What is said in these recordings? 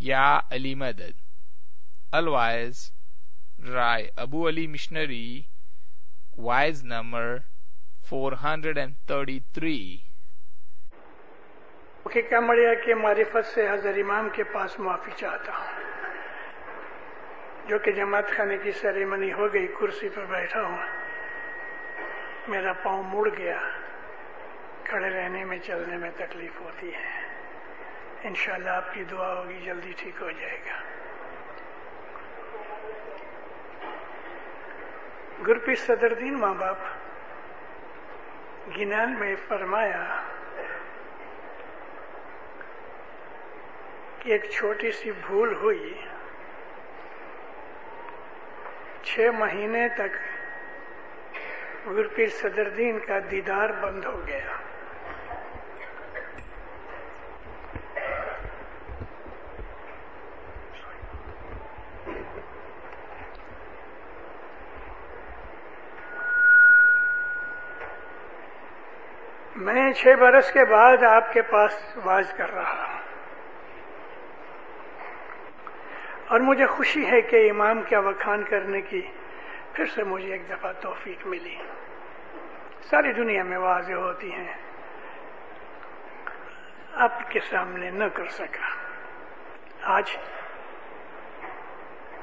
یا علی مدد. الوائز Rai Abu Ali missionary wise number four hundred and thirty three کیا مڑیا کہ معرفت سے حضر امام کے پاس معافی چاہتا ہوں؟ جو کہ جماعت خانے کی سیریمنی ہو گئی، کرسی پر بیٹھا ہوں۔ میرا پاؤں مڑ گیا۔ کھڑے رہنے میں، چلنے میں تکلیف ہوتی ہے۔ انشاءاللہ آپ کی دعا ہوگی، جلدی ٹھیک ہو جائے گا۔ گرپی صدر دین ماں باپ گنان میں فرمایا کہ ایک چھوٹی سی بھول ہوئی، چھ مہینے تک گرپیر صدر دین کا دیدار بند ہو گیا۔ میں چھ برس کے بعد آپ کے پاس واز کر رہا ہوں۔ اور مجھے خوشی ہے کہ امام کا وکھان کرنے کی پھر سے مجھے ایک دفعہ توفیق ملی۔ ساری دنیا میں واضح ہوتی ہیں۔ آپ کے سامنے نہ کر سکا۔ آج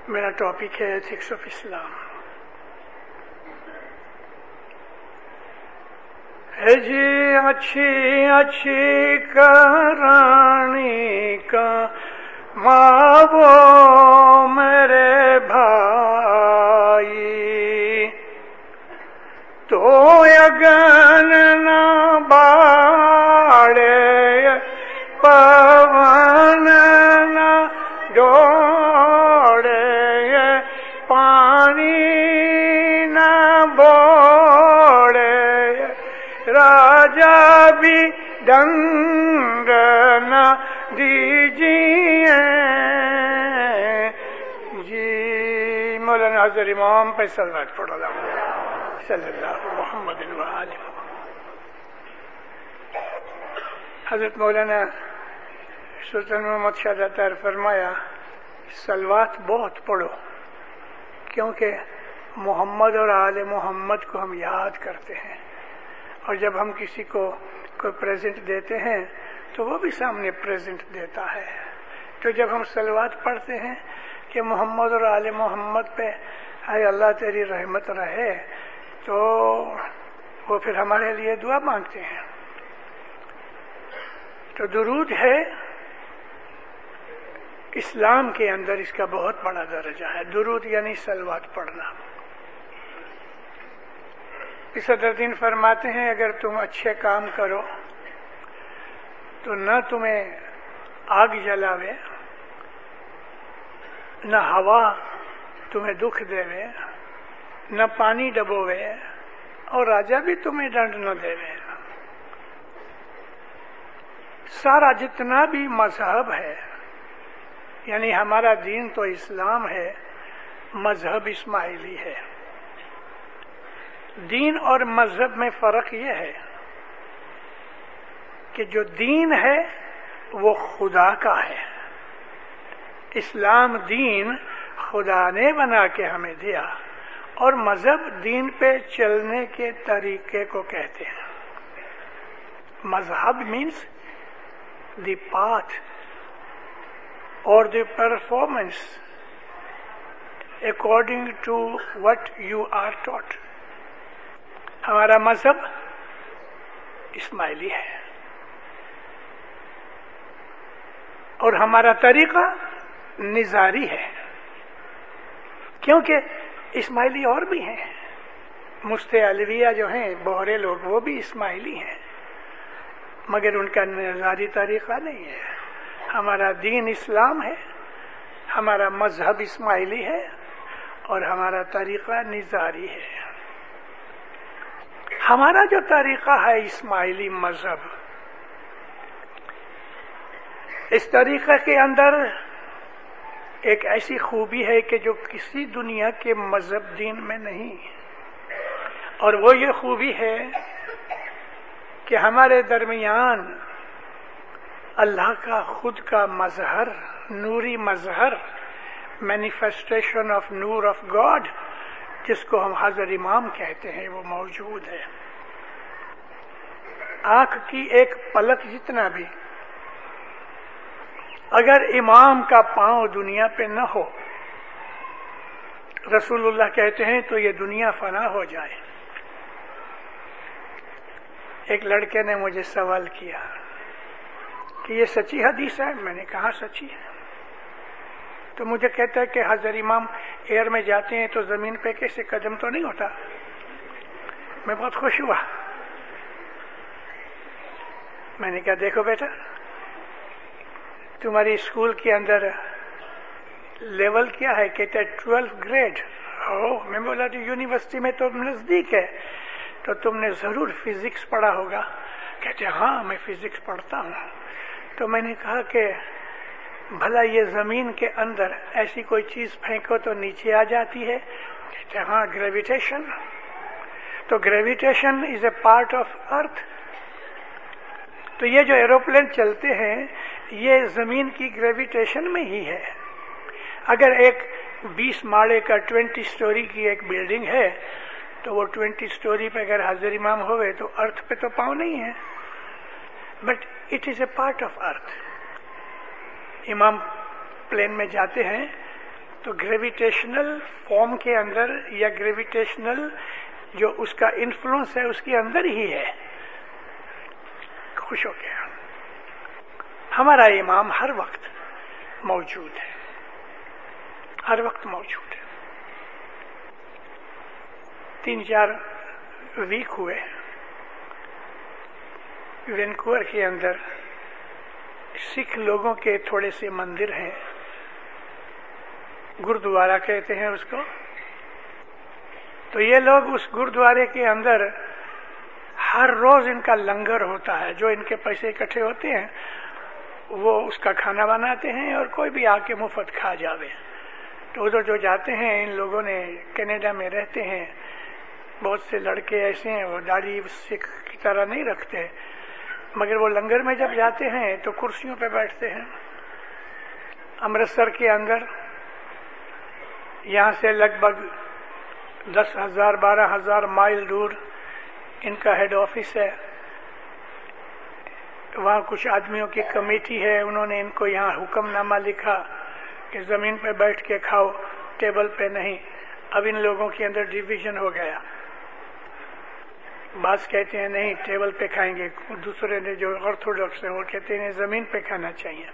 میرا ٹاپک ہے ایتھکس آف اسلام۔ جی اچھی اچھی کرانی کا ماں وہ میرے بھائی تو اگر بھی ڈنگ نہ دیجیے۔ جی مولانا حضر امام پہ سلوات پڑھو صلی اللہ محمد حضرت مولانا سلطان محمد شاہ تر فرمایا، سلوات بہت پڑھو، کیونکہ محمد اور آل محمد کو ہم یاد کرتے ہیں۔ اور جب ہم کسی کو کوئی پریزنٹ دیتے ہیں، تو وہ بھی سامنے پریزنٹ دیتا ہے۔ تو جب ہم سلوات پڑھتے ہیں کہ محمد اور آل محمد پہ اے اللہ تیری رحمت رہے، تو وہ پھر ہمارے لیے دعا مانگتے ہیں۔ تو درود ہے اسلام کے اندر، اس کا بہت بڑا درجہ ہے۔ درود یعنی سلوات پڑھنا۔ صدر دین فرماتے ہیں، اگر تم اچھے کام کرو تو نہ تمہیں آگ جلاوے، نہ ہوا تمہیں دکھ دے نہ پانی ڈبوے اور راجا بھی تمہیں ڈنڈ نہ دے سارا جتنا بھی مذہب ہے یعنی ہمارا دین تو اسلام ہے، مذہب اسماعیلی ہے۔ دین اور مذہب میں فرق یہ ہے کہ جو دین ہے وہ خدا کا ہے۔ اسلام دین خدا نے بنا کے ہمیں دیا اور مذہب دین پہ چلنے کے طریقے کو کہتے ہیں۔ مذہب مینس دی پاتھ اور the performance according to what you are taught ہمارا مذہب اسماعیلی ہے۔ اور ہمارا طریقہ نظاری ہے۔ کیونکہ اسماعیلی اور بھی ہیں۔ مست الویہ جو ہیں بہرے لوگ، وہ بھی اسماعیلی ہیں۔ مگر ان کا نظاری طریقہ نہیں ہے۔ ہمارا دین اسلام ہے، ہمارا مذہب اسماعیلی ہے اور ہمارا طریقہ نظاری ہے۔ ہمارا جو طریقہ ہے اسماعیلی مذہب، اس طریقے کے اندر ایک ایسی خوبی ہے کہ جو کسی دنیا کے مذہب دین میں نہیں، اور وہ یہ خوبی ہے کہ ہمارے درمیان اللہ کا خود کا مظہر، نوری مظہر manifestation of noor of God جس کو ہم حضر امام کہتے ہیں، وہ موجود ہے۔ آنکھ کی ایک پلک جتنا بھی، اگر امام کا پاؤں دنیا پہ نہ ہو، رسول اللہ کہتے ہیں تو یہ دنیا فنا ہو جائے۔ ایک لڑکے نے مجھے سوال کیا کہ یہ سچی حدیث ہے؟ میں نے کہا سچی ہے۔ تو مجھے کہتا ہے کہ حضر امام ایئر میں جاتے ہیں تو زمین پہ کیسے قدم تو نہیں ہوتا؟ میں بہت خوش ہوا۔ میں نے کہا، دیکھو بیٹا، تمہاری اسکول کے اندر لیول کیا ہے؟ کہتے ٹویلتھ گریڈ۔ میں بولا، تو یونیورسٹی میں تو نزدیک ہے۔ تو تم نے ضرور فزکس پڑھا ہوگا۔ کہتے ہاں میں فزکس پڑھتا ہوں۔ تو میں نے کہا کہ بھلا یہ زمین کے اندر ایسی کوئی چیز پھینکو تو نیچے آ جاتی ہے۔ کہتے ہاں گریویٹیشن تو gravitation is a part of earth تو یہ جو ایروپلین چلتے ہیں، یہ زمین کی گریویٹیشن میں ہی ہے۔ اگر ایک بیس ماڑے کا ٹوینٹی سٹوری کی ایک بلڈنگ ہے، تو وہ ٹوینٹی سٹوری پہ اگر حاضر امام ہوئے تو ارتھ پہ تو پاؤں نہیں ہے۔ But it is a part of earth Imam plane میں جاتے ہیں، تو گریویٹیشنل فارم کے اندر یا گریویٹیشنل جو اس کا انفلوئنس ہے، اس کے اندر ہی ہے۔ خوش ہو گیا ہمارا امام ہر وقت موجود ہے۔ ہر وقت موجود ہے۔ تین چار ویک ہوئے۔ وینکوور کے اندر سکھ لوگوں کے تھوڑے سے مندر ہیں۔ گردوارا کہتے ہیں اس کو۔ تو یہ لوگ اس گردوارے کے اندر ہر روز ان کا لنگر ہوتا ہے۔ جو ان کے پیسے اکٹھے ہوتے ہیں، وہ اس کا کھانا بناتے ہیں اور کوئی بھی آ کے مفت کھا جاوے۔ تو ادھر جو جاتے ہیں، ان لوگوں نے کینیڈا میں رہتے ہیں۔ بہت سے لڑکے ایسے ہیں، وہ داڑھی سکھ کی طرح نہیں رکھتے۔ مگر وہ لنگر میں جب جاتے ہیں تو کرسیوں پہ بیٹھتے ہیں۔ امرتسر کے اندر یہاں سے لگ بھگ دس ہزار، بارہ ہزار مائل دور ان کا ہیڈ آفس ہے۔ وہاں کچھ آدمیوں کی کمیٹی ہے۔ انہوں نے ان کو یہاں حکم نامہ لکھا کہ زمین پہ بیٹھ کے کھاؤ، ٹیبل پہ نہیں۔ اب ان لوگوں کے اندر ڈویژن ہو گیا۔ بعض کہتے ہیں نہیں، ٹیبل پہ کھائیں گے۔ دوسرے نے جو آرتھوڈاکس ہیں وہ کہتے ہیں زمین پہ کھانا چاہیے۔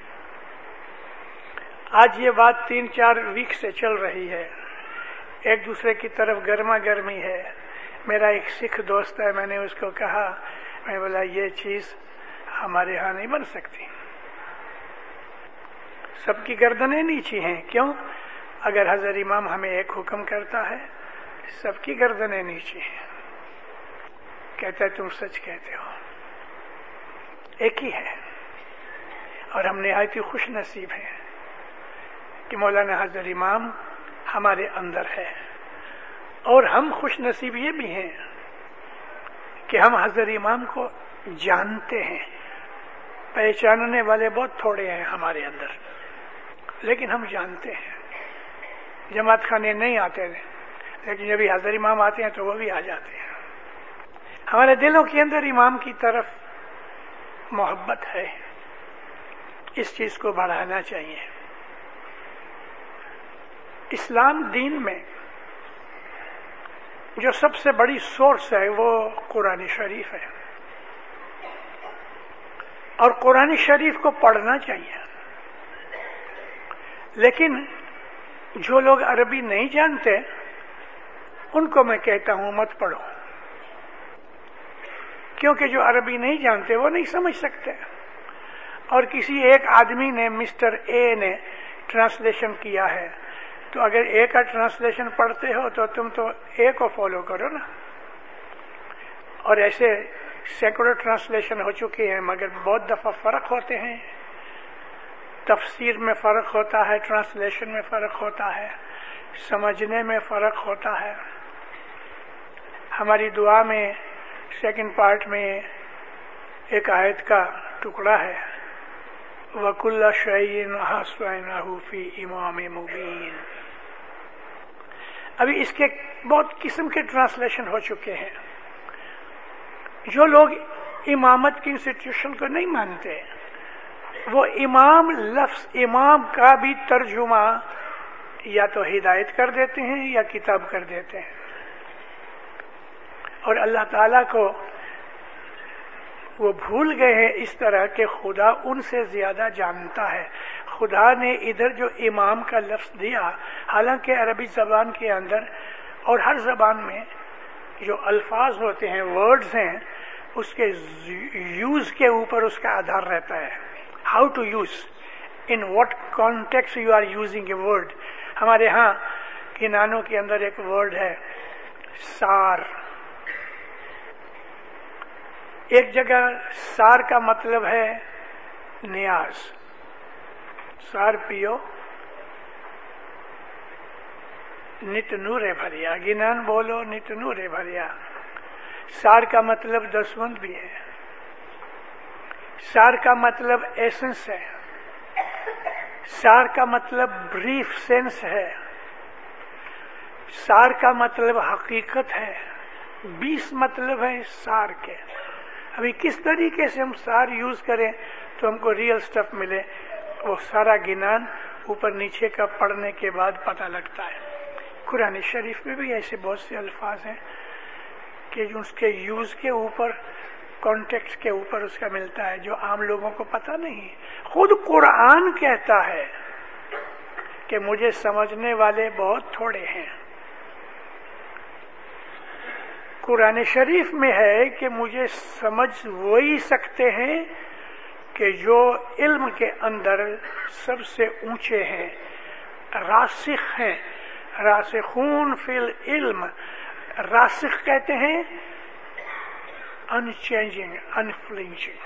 آج یہ بات تین چار ویک سے چل رہی ہے۔ ایک دوسرے کی طرف گرما گرمی ہے۔ میرا ایک سکھ دوست ہے، میں نے اس کو کہا، میں بولا، یہ چیز ہمارے ہاں نہیں بن سکتی۔ سب کی گردنیں نیچی ہیں۔ کیوں؟ اگر حضر امام ہمیں ایک حکم کرتا ہے، سب کی گردنیں نیچی ہیں۔ کہتا ہے تم سچ کہتے ہو۔ ایک ہی ہے۔ اور ہم نہایت ہی خوش نصیب ہیں کہ مولانا حضر امام ہمارے اندر ہے۔ اور ہم خوش نصیب یہ بھی ہیں کہ ہم حضر امام کو جانتے ہیں۔ پہچاننے والے بہت تھوڑے ہیں ہمارے اندر، لیکن ہم جانتے ہیں۔ جماعت خانے نہیں آتے، لیکن جب حضر امام آتے ہیں تو وہ بھی آ جاتے ہیں۔ ہمارے دلوں کے اندر امام کی طرف محبت ہے۔ اس چیز کو بڑھانا چاہیے۔ اسلام دین میں جو سب سے بڑی سورس ہے وہ قرآن شریف ہے۔ اور قرآن شریف کو پڑھنا چاہیے۔ لیکن جو لوگ عربی نہیں جانتے، ان کو میں کہتا ہوں مت پڑھو۔ کیونکہ جو عربی نہیں جانتے وہ نہیں سمجھ سکتے۔ اور کسی ایک آدمی نے مسٹر اے نے ٹرانسلیشن کیا ہے، تو اگر اے کا ٹرانسلیشن پڑھتے ہو تو تم تو اے کو فالو کرو نا۔ اور ایسے سینکڑوں ٹرانسلیشن ہو چکی ہیں، مگر بہت دفعہ فرق ہوتے ہیں۔ تفسیر میں فرق ہوتا ہے، ٹرانسلیشن میں فرق ہوتا ہے، سمجھنے میں فرق ہوتا ہے۔ ہماری دعا میں سیکنڈ پارٹ میں ایک آیت کا ٹکڑا ہے۔ وکل شعین فی امام مبین ابھی اس کے بہت قسم کے ٹرانسلیشن ہو چکے ہیں۔ جو لوگ امامت کی انسٹیٹیوشن کو نہیں مانتے، وہ امام لفظ، امام کا بھی ترجمہ یا تو ہدایت کر دیتے ہیں یا کتاب کر دیتے ہیں۔ اور اللہ تعالی کو وہ بھول گئے ہیں اس طرح کہ خدا ان سے زیادہ جانتا ہے۔ خدا نے ادھر جو امام کا لفظ دیا، حالانکہ عربی زبان کے اندر اور ہر زبان میں جو الفاظ ہوتے ہیں ورڈز ہیں، اس کے یوز کے اوپر اس کا آدھار رہتا ہے۔ How to use in what context you are using a word ہمارے ہاں کنانوں کے اندر ایک ورڈ ہے، سار۔ ایک جگہ سار کا مطلب ہے نیاز۔ سار پیو۔ نت نورے بھریا۔ گنان بولو، نت نورے بھریا۔ سار کا مطلب دسوند بھی ہے۔ سار کا مطلب ایسنس ہے۔ سار کا مطلب بریف سینس ہے۔ سار کا مطلب حقیقت ہے۔ بیس مطلب ہے سار کے۔ ابھی کس طریقے سے ہم سار یوز کریں تو ہم کو ریئل سٹف ملے، وہ سارا گنان اوپر نیچے کا پڑھنے کے بعد پتہ لگتا ہے۔ قرآن شریف میں بھی ایسے بہت سے الفاظ ہیں کہ اس کے یوز کے اوپر کانٹیکٹ کے اوپر اس کا ملتا ہے، جو عام لوگوں کو پتہ نہیں خود قرآن کہتا ہے کہ مجھے سمجھنے والے بہت تھوڑے ہیں۔ قرآن شریف میں ہے کہ مجھے سمجھ وہی سکتے ہیں کہ جو علم کے اندر سب سے اونچے ہیں، راسخ ہیں۔ راسخون فی العلم، راسخ کہتے ہیں ان چینجنگ انفلنچنگ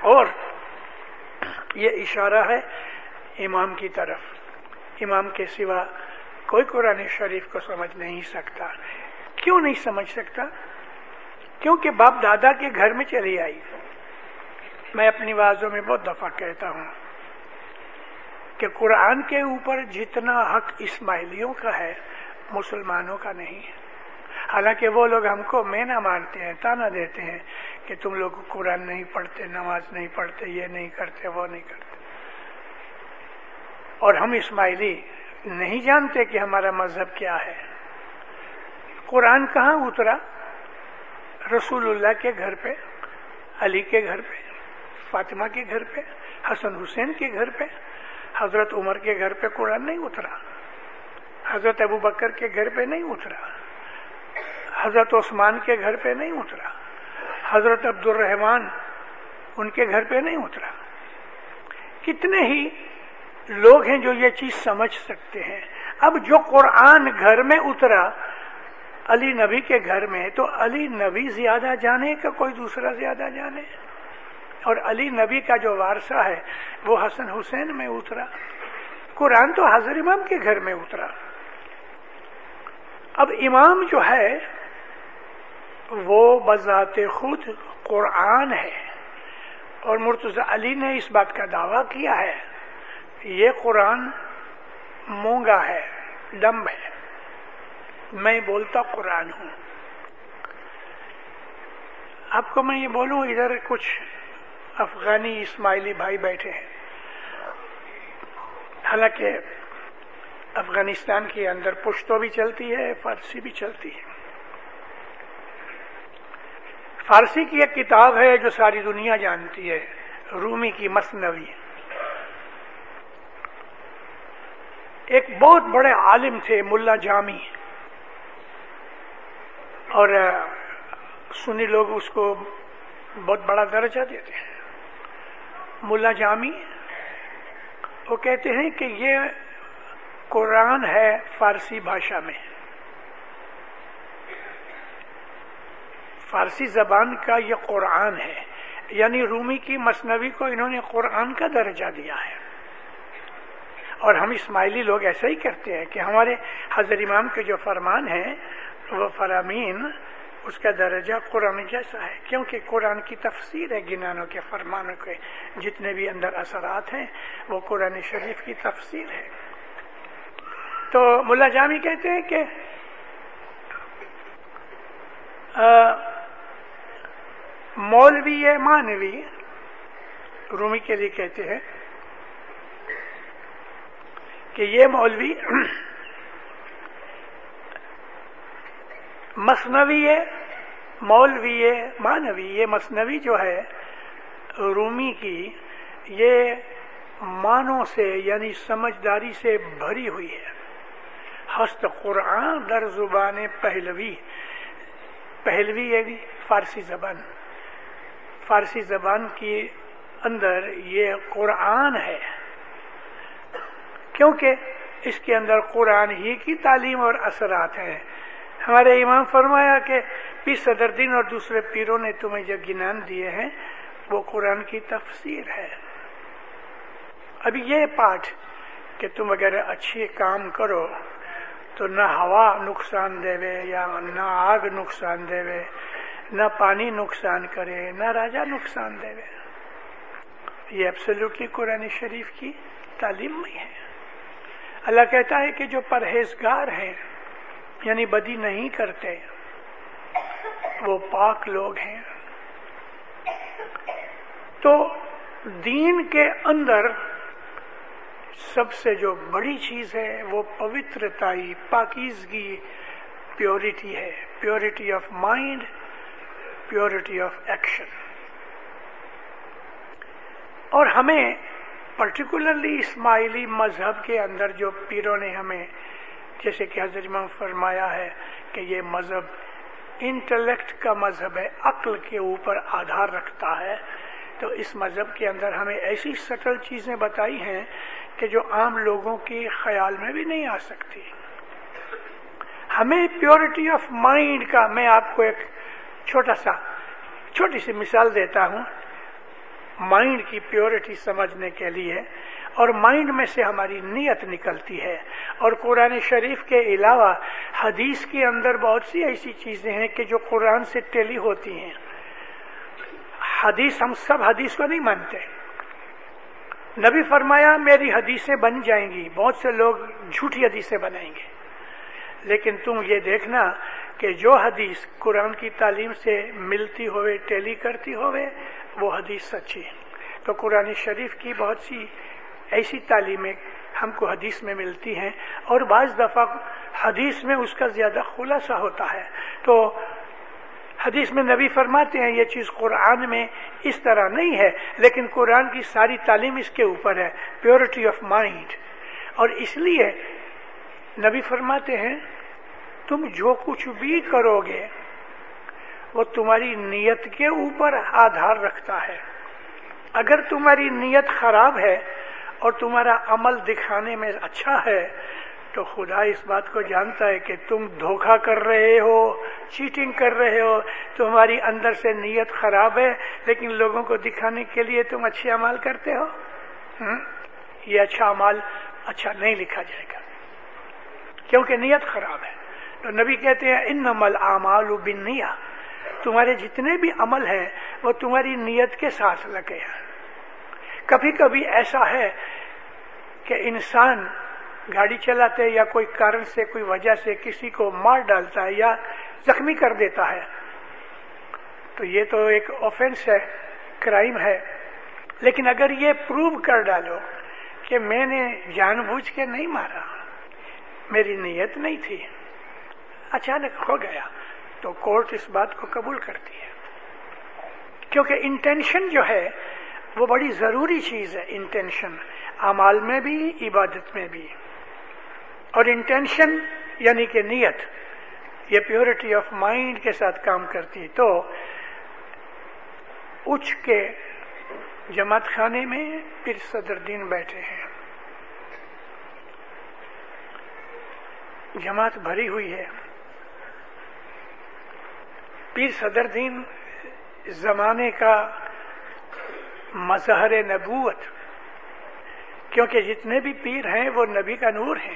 اور یہ اشارہ ہے امام کی طرف۔ امام کے سوا کوئی قرآن شریف کو سمجھ نہیں سکتا۔ کیوں نہیں سمجھ سکتا؟ کیونکہ باپ دادا کے گھر میں چلی آئی۔ میں اپنی بازوں میں بہت دفعہ کہتا ہوں کہ قرآن کے اوپر جتنا حق اسماعیلیوں کا ہے، مسلمانوں کا نہیں۔ ہے حالانکہ وہ لوگ ہم کو مینا مارتے ہیں تانا دیتے ہیں کہ تم لوگ قرآن نہیں پڑھتے، نماز نہیں پڑھتے، یہ نہیں کرتے، وہ نہیں کرتے۔ اور ہم اسماعیلی نہیں جانتے کہ ہمارا مذہب کیا ہے۔ قرآن کہاں اترا؟ رسول اللہ کے گھر پہ، علی کے گھر پہ، فاطمہ کے گھر پہ، حسن حسین کے گھر پہ، حضرت عمر کے گھر پہ قرآن نہیں اترا۔ حضرت ابو بکر کے گھر پہ نہیں اترا۔ حضرت عثمان کے گھر پہ نہیں اترا۔ حضرت عبد الرحمان ان کے گھر پہ نہیں اترا۔ کتنے ہی لوگ ہیں جو یہ چیز سمجھ سکتے ہیں۔ اب جو قرآن گھر میں اترا، علی نبی کے گھر میں، تو علی نبی زیادہ جانے کا کوئی دوسرا زیادہ جانے؟ اور علی نبی کا جو وارثہ ہے، وہ حسن حسین میں اترا۔ قرآن تو حضر امام کے گھر میں اترا۔ اب امام جو ہے، وہ بذات خود قرآن ہے۔ اور مرتضی علی نے اس بات کا دعویٰ کیا ہے۔ یہ قرآن مونگا ہے ڈمب ہے۔ میں بولتا قرآن ہوں۔ آپ کو میں یہ بولوں، ادھر کچھ افغانی اسماعیلی بھائی بیٹھے ہیں۔ حالانکہ افغانستان کے اندر پشتو بھی چلتی ہے، فارسی بھی چلتی ہے۔ فارسی کی ایک کتاب ہے جو ساری دنیا جانتی ہے، رومی کی مصنوی ایک بہت بڑے عالم تھے، ملا جامی۔ اور سنی لوگ اس کو بہت بڑا درجہ دیتے ہیں۔ ملا جامی، وہ کہتے ہیں کہ یہ قرآن ہے فارسی بھاشا میں۔ فارسی زبان کا یہ قرآن ہے یعنی رومی کی مصنوی کو انہوں نے قرآن کا درجہ دیا ہے۔ اور ہم اسماعیلی لوگ ایسا ہی کرتے ہیں کہ ہمارے حضر امام کے جو فرمان ہیں، وہ فرامین، اس کا درجہ قرآن جیسا ہے۔ کیونکہ قرآن کی تفسیر ہے گنانوں کے فرمانوں کے۔ جتنے بھی اندر اثرات ہیں، وہ قرآن شریف کی تفسیر ہے۔ تو ملا جامی کہتے ہیں کہ مولوی مانوی، رومی کے لیے کہتے ہیں کہ یہ مولوی مصنوی ہے، مولوی مانوی یہ مصنوی جو ہے رومی کی، یہ مانوں سے یعنی سمجھداری سے بھری ہوئی ہے۔ ہست قرآن در زبان پہلوی پہلوی یعنی فارسی زبان۔ فارسی زبان کی اندر یہ قرآن ہے۔ کیونکہ اس کے اندر قرآن ہی کی تعلیم اور اثرات ہیں۔ ہمارے امام فرمایا کہ پیر صدر دین اور دوسرے پیروں نے تمہیں جو گنان دیے ہیں، وہ قرآن کی تفسیر ہے۔ ابھی یہ پاٹ کہ تم اگر اچھی کام کرو تو نہ ہوا نقصان دے یا نہ آگ نقصان دے نہ پانی نقصان کرے، نہ راجا نقصان دے یہ ایبسلوٹلی قرآن شریف کی تعلیم میں ہے۔ اللہ کہتا ہے کہ جو پرہیزگار ہیں یعنی بدی نہیں کرتے، وہ پاک لوگ ہیں۔ تو دین کے اندر سب سے جو بڑی چیز ہے، وہ پوترتائی، پاکیزگی پیورٹی ہے۔ Purity of mind purity of action اور ہمیں پرٹیکولرلی اسماعیلی مذہب کے اندر جو پیروں نے ہمیں، جیسے کہ حضرت امام فرمایا ہے کہ یہ مذہب انٹلیکٹ کا مذہب ہے، عقل کے اوپر آدھار رکھتا ہے۔ تو اس مذہب کے اندر ہمیں ایسی سٹل چیزیں بتائی ہیں کہ جو عام لوگوں کے خیال میں بھی نہیں آ سکتی۔ ہمیں پیورٹی آف مائنڈ کا، میں آپ کو ایک چھوٹا سا، چھوٹی سی مثال دیتا ہوں۔ مائنڈ کی پیورٹی سمجھنے کے لیے اور مائنڈ میں سے ہماری نیت نکلتی ہے۔ اور قرآن شریف کے علاوہ حدیث کے اندر بہت سی ایسی چیزیں ہیں کہ جو قرآن سے ٹیلی ہوتی ہیں۔ حدیث ہم سب حدیث کو نہیں مانتے۔ نبی فرمایا، میری حدیثیں بن جائیں گی، بہت سے لوگ جھوٹی حدیثیں بنائیں گے۔ لیکن تم یہ دیکھنا کہ جو حدیث قرآن کی تعلیم سے ملتی ہوئے، ٹیلی کرتی ہوئے وہ حدیث سچی تو قرآن شریف کی بہت سی ایسی تعلیمیں ہم کو حدیث میں ملتی ہیں اور بعض دفعہ حدیث میں اس کا زیادہ خلاصہ ہوتا ہے۔ تو حدیث میں نبی فرماتے ہیں یہ چیز قرآن میں اس طرح نہیں ہے، لیکن قرآن کی ساری تعلیم اس کے اوپر ہے پیورٹی آف مائنڈ اور اس لیے نبی فرماتے ہیں، تم جو کچھ بھی کرو گے وہ تمہاری نیت کے اوپر آدھار رکھتا ہے۔ اگر تمہاری نیت خراب ہے اور تمہارا عمل دکھانے میں اچھا ہے، تو خدا اس بات کو جانتا ہے کہ تم دھوکا کر رہے ہو، چیٹنگ کر رہے ہو۔ تمہاری اندر سے نیت خراب ہے، لیکن لوگوں کو دکھانے کے لیے تم اچھے امال کرتے ہو۔ یہ اچھا امال اچھا نہیں لکھا جائے گا۔ کیونکہ نیت خراب ہے۔ تو نبی کہتے ہیں ان عمل امال بنیا تمہارے جتنے بھی عمل ہیں، وہ تمہاری نیت کے ساتھ لگے ہیں۔ کبھی کبھی ایسا ہے کہ انسان گاڑی چلاتے یا کوئی کارن سے، کوئی وجہ سے کسی کو مار ڈالتا ہے یا زخمی کر دیتا ہے، تو یہ تو ایک آفینس ہے کرائم ہے۔ لیکن اگر یہ پروو کر ڈالو کہ میں نے جان بوجھ کے نہیں مارا، میری نیت نہیں تھی۔ اچانک ہو گیا۔ تو کورٹ اس بات کو قبول کرتی ہے۔ کیونکہ انٹینشن جو ہے، وہ بڑی ضروری چیز ہے انٹینشن امال میں بھی، عبادت میں بھی۔ اور انٹینشن یعنی کہ نیت، یہ پیورٹی آف مائنڈ کے ساتھ کام کرتی تو اچ کے جماعت خانے میں پھر صدر دین بیٹھے ہیں۔ جماعت بھری ہوئی ہے۔ پیر صدر دین زمانے کا مظہر نبوت، کیونکہ جتنے بھی پیر ہیں وہ نبی کا نور ہیں۔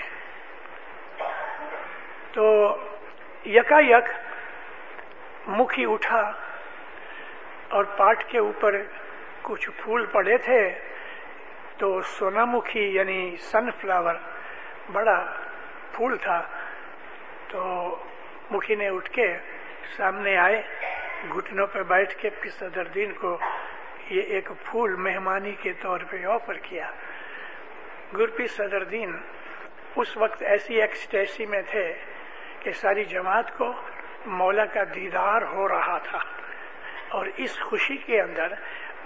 تو یکا یک مکھی اٹھا اور پاٹ کے اوپر کچھ پھول پڑے تھے، تو سونا مکھی یعنی سن فلاور بڑا پھول تھا۔ تو مکھی نے اٹھ کے سامنے آئے، گھٹنوں پہ بیٹھ کے پھر صدر دین کو یہ ایک پھول مہمانی کے طور پہ آفر کیا۔ گرپی صدر دین اس وقت ایسی ایکسٹیسی میں تھے کہ ساری جماعت کو مولا کا دیدار ہو رہا تھا۔ اور اس خوشی کے اندر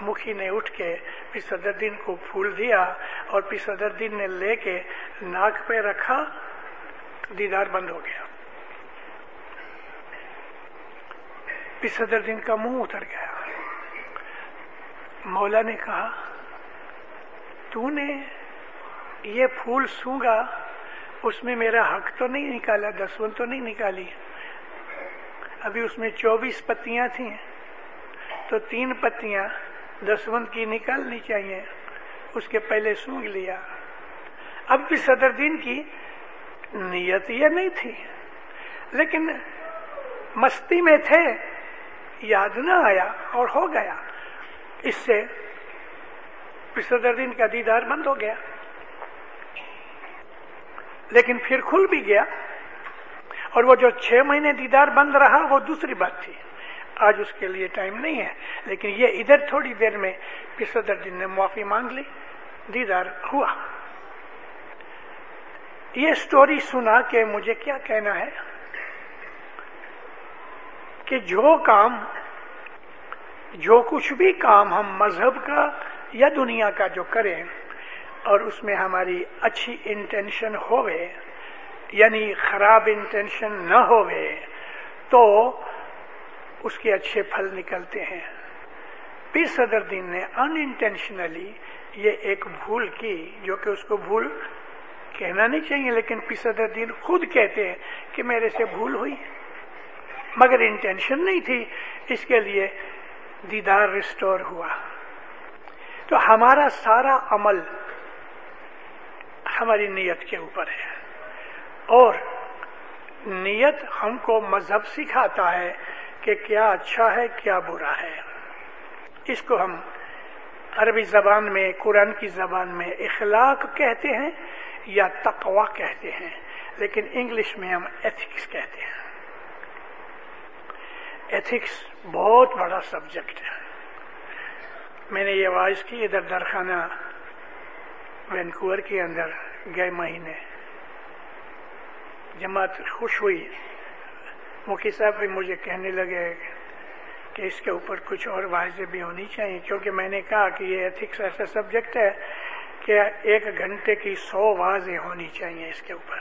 مکھی نے اٹھ کے پھر صدر دین کو پھول دیا اور پھر صدر دین نے لے کے ناک پہ رکھا، دیدار بند ہو گیا۔ صدر دن کا منہ اتر گیا۔ مولا نے کہا، تو نے یہ پھول سونگا، اس میں میرا حق تو نہیں نکالا دسون تو نہیں نکالی۔ ابھی اس میں چوبیس پتیاں تھیں۔ تو تین پتیاں دسون کی نکالنی چاہیے، اس کے پہلے سونگ لیا۔ اب بھی صدر دین کی نیت یہ نہیں تھی۔ لیکن مستی میں تھے۔ یاد نہ آیا اور ہو گیا۔ اس سے پچہتر کا دیدار بند ہو گیا۔ لیکن پھر کھل بھی گیا۔ اور وہ جو چھ مہینے دیدار بند رہا، وہ دوسری بات تھی۔ آج اس کے لیے ٹائم نہیں ہے۔ لیکن یہ ادھر تھوڑی دیر میں پچہتر نے معافی مانگ لی۔ دیدار ہوا۔ یہ سٹوری سنا کہ مجھے کیا کہنا ہے۔ کہ جو کام جو کچھ بھی کام ہم مذہب کا یا دنیا کا جو کریں اور اس میں ہماری اچھی انٹینشن ہوئے یعنی خراب انٹینشن نہ ہوئے، تو اس کے اچھے پھل نکلتے ہیں۔ پی صدر دین نے ان انٹینشنلی یہ ایک بھول کی، جو کہ اس کو بھول کہنا نہیں چاہیے، لیکن پی صدر دین خود کہتے ہیں کہ میرے سے بھول ہوئی۔ ہے مگر انٹینشن نہیں تھی، اس کے لیے دیدار ریسٹور ہوا۔ تو ہمارا سارا عمل ہماری نیت کے اوپر ہے۔ اور نیت ہم کو مذہب سکھاتا ہے کہ کیا اچھا ہے، کیا برا ہے۔ اس کو ہم عربی زبان میں، قرآن کی زبان میں اخلاق کہتے ہیں یا تقوا کہتے ہیں، لیکن انگلش میں ہم ایتھکس کہتے ہیں۔ ایتھکس بہت بڑا سبجیکٹ ہے۔ میں نے یہ آواز کی، ادھر درخانہ وینکوور کے اندر گئے مہینے۔ جماعت خوش ہوئی۔ مکی صاحب بھی مجھے کہنے لگے کہ اس کے اوپر کچھ اور واضح بھی ہونی چاہیے، کیونکہ میں نے کہا کہ یہ ایتھکس ایسا سبجیکٹ ہے کہ ایک گھنٹے کی سو واضح ہونی چاہیے اس کے اوپر۔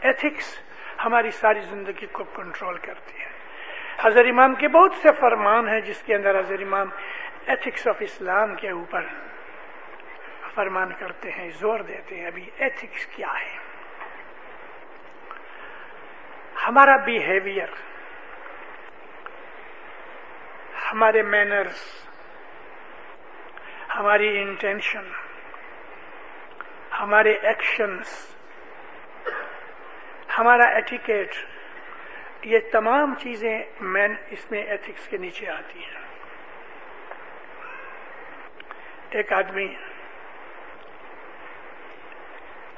ایتھکس ہماری ساری زندگی کو کنٹرول کرتی ہے۔ حضر امام کے بہت سے فرمان ہیں جس کے اندر حضر امام ایتھکس آف اسلام کے اوپر فرمان کرتے ہیں، زور دیتے ہیں۔ ابھی ایتھکس کیا ہے؟ ہمارا بیہیویئر ہمارے مینرز ہماری انٹینشن ہمارے ایکشنز ہمارا ایٹیکیٹ یہ تمام چیزیں مین اس میں ایتھکس کے نیچے آتی ہیں۔ ایک آدمی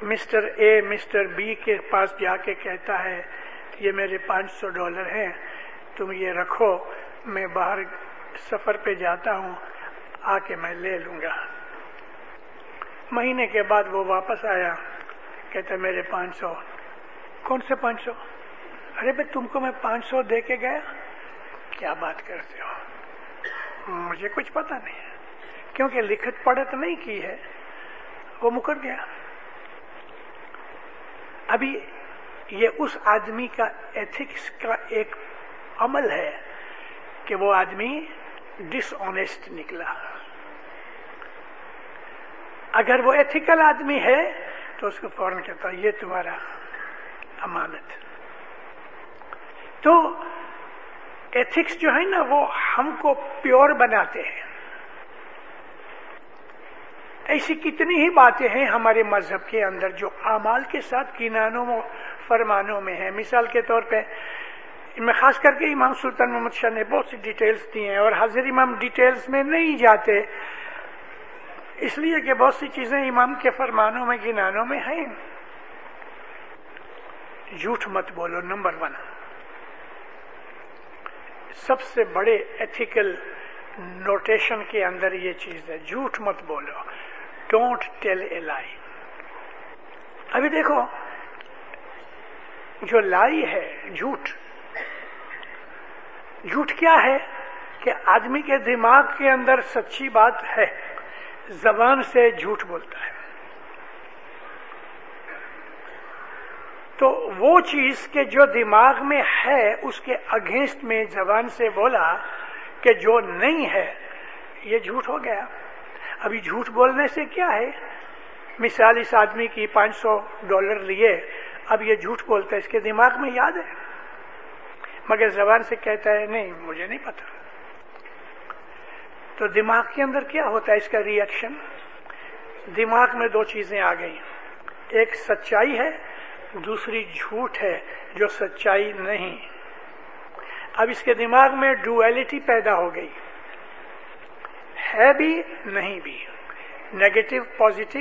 مسٹر اے، مسٹر بی کے پاس جا کے کہتا ہے یہ میرے پانچ سو ڈالر ہیں، تم یہ رکھو، میں باہر سفر پہ جاتا ہوں آ کے میں لے لوں گا۔ مہینے کے بعد وہ واپس آیا، کہتا میرے پانچ سو، کون سے پانچ سو؟ ارے بھائی، تم کو میں پانچ سو دے کے گیا؟ کیا بات کرتے ہو؟ مجھے کچھ پتا نہیں کیونکہ لکھت پڑھت نہیں کی ہے، وہ مکر گیا۔ ابھی یہ اس آدمی کا ایتھکس کا ایک عمل ہے کہ وہ آدمی ڈس آنےسٹ نکلا۔ اگر وہ ایتھیکل آدمی ہے تو اس کو فوراً کہتا یہ تمہارا امانت۔ تو ایتھکس جو ہے نا وہ ہم کو پیور بناتے ہیں۔ ایسی کتنی ہی باتیں ہیں ہمارے مذہب کے اندر جو اعمال کے ساتھ کنانوں و فرمانوں میں ہیں۔ مثال کے طور پہ میں خاص کر کے امام سلطان محمد شاہ نے بہت سی ڈیٹیلز دی ہیں اور حاضر امام ڈیٹیلز میں نہیں جاتے۔ اس لیے کہ بہت سی چیزیں امام کے فرمانوں میں گنانوں میں ہیں۔ جھوٹ مت بولو، نمبر ون۔ سب سے بڑے ایتھیکل نوٹیشن کے اندر یہ چیز ہے۔ جھوٹ مت بولو۔ ڈونٹ ٹیل اے لائی ابھی دیکھو، جو لائی ہے، جھوٹ جھوٹ کیا ہے کہ آدمی کے دماغ کے اندر سچی بات ہے، زبان سے جھوٹ بولتا ہے۔ تو وہ چیز کے جو دماغ میں ہے، اس کے اگینسٹ میں زبان سے بولا کہ جو نہیں ہے، یہ جھوٹ ہو گیا۔ ابھی جھوٹ بولنے سے کیا ہے؟ مثال اس آدمی کی پانچ سو ڈالر لیے، اب یہ جھوٹ بولتا ہے، اس کے دماغ میں یاد ہے؟ مگر زبان سے کہتا ہے، نہیں، مجھے نہیں پتا۔ تو دماغ کے اندر کیا ہوتا ہے اس کا ری ایکشن دماغ میں دو چیزیں آ گئی ایک سچائی ہے دوسری جھوٹ ہے جو سچائی نہیں۔ اب اس کے دماغ میں ڈویلٹی پیدا ہو گئی۔ ہے بھی، نہیں بھی۔ نیگیٹو پازیٹو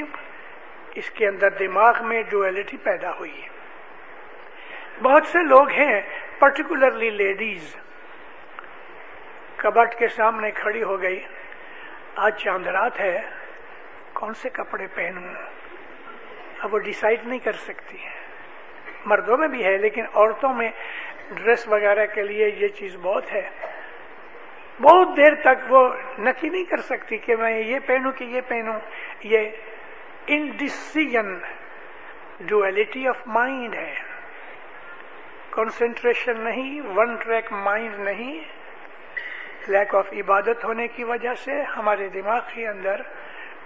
اس کے اندر دماغ میں ڈویلٹی پیدا ہوئی۔ ہے بہت سے لوگ ہیں پرٹیکولرلی لیڈیز کبٹ کے سامنے کھڑی ہو گئی۔ آج چاند رات ہے، کون سے کپڑے پہنوں؟ اب وہ ڈیسائیڈ نہیں کر سکتی۔ مردوں میں بھی ہے، لیکن عورتوں میں ڈریس وغیرہ کے لیے یہ چیز بہت ہے۔ بہت دیر تک وہ نکی نہیں کر سکتی کہ میں یہ پہنوں کہ یہ پہنوں۔ یہ انڈیسیجن ڈویلٹی آف مائنڈ ہے۔ کنسنٹریشن نہیں ون ٹریک مائنڈ نہیں۔ لیک آف عبادت ہونے کی وجہ سے ہمارے دماغ کے اندر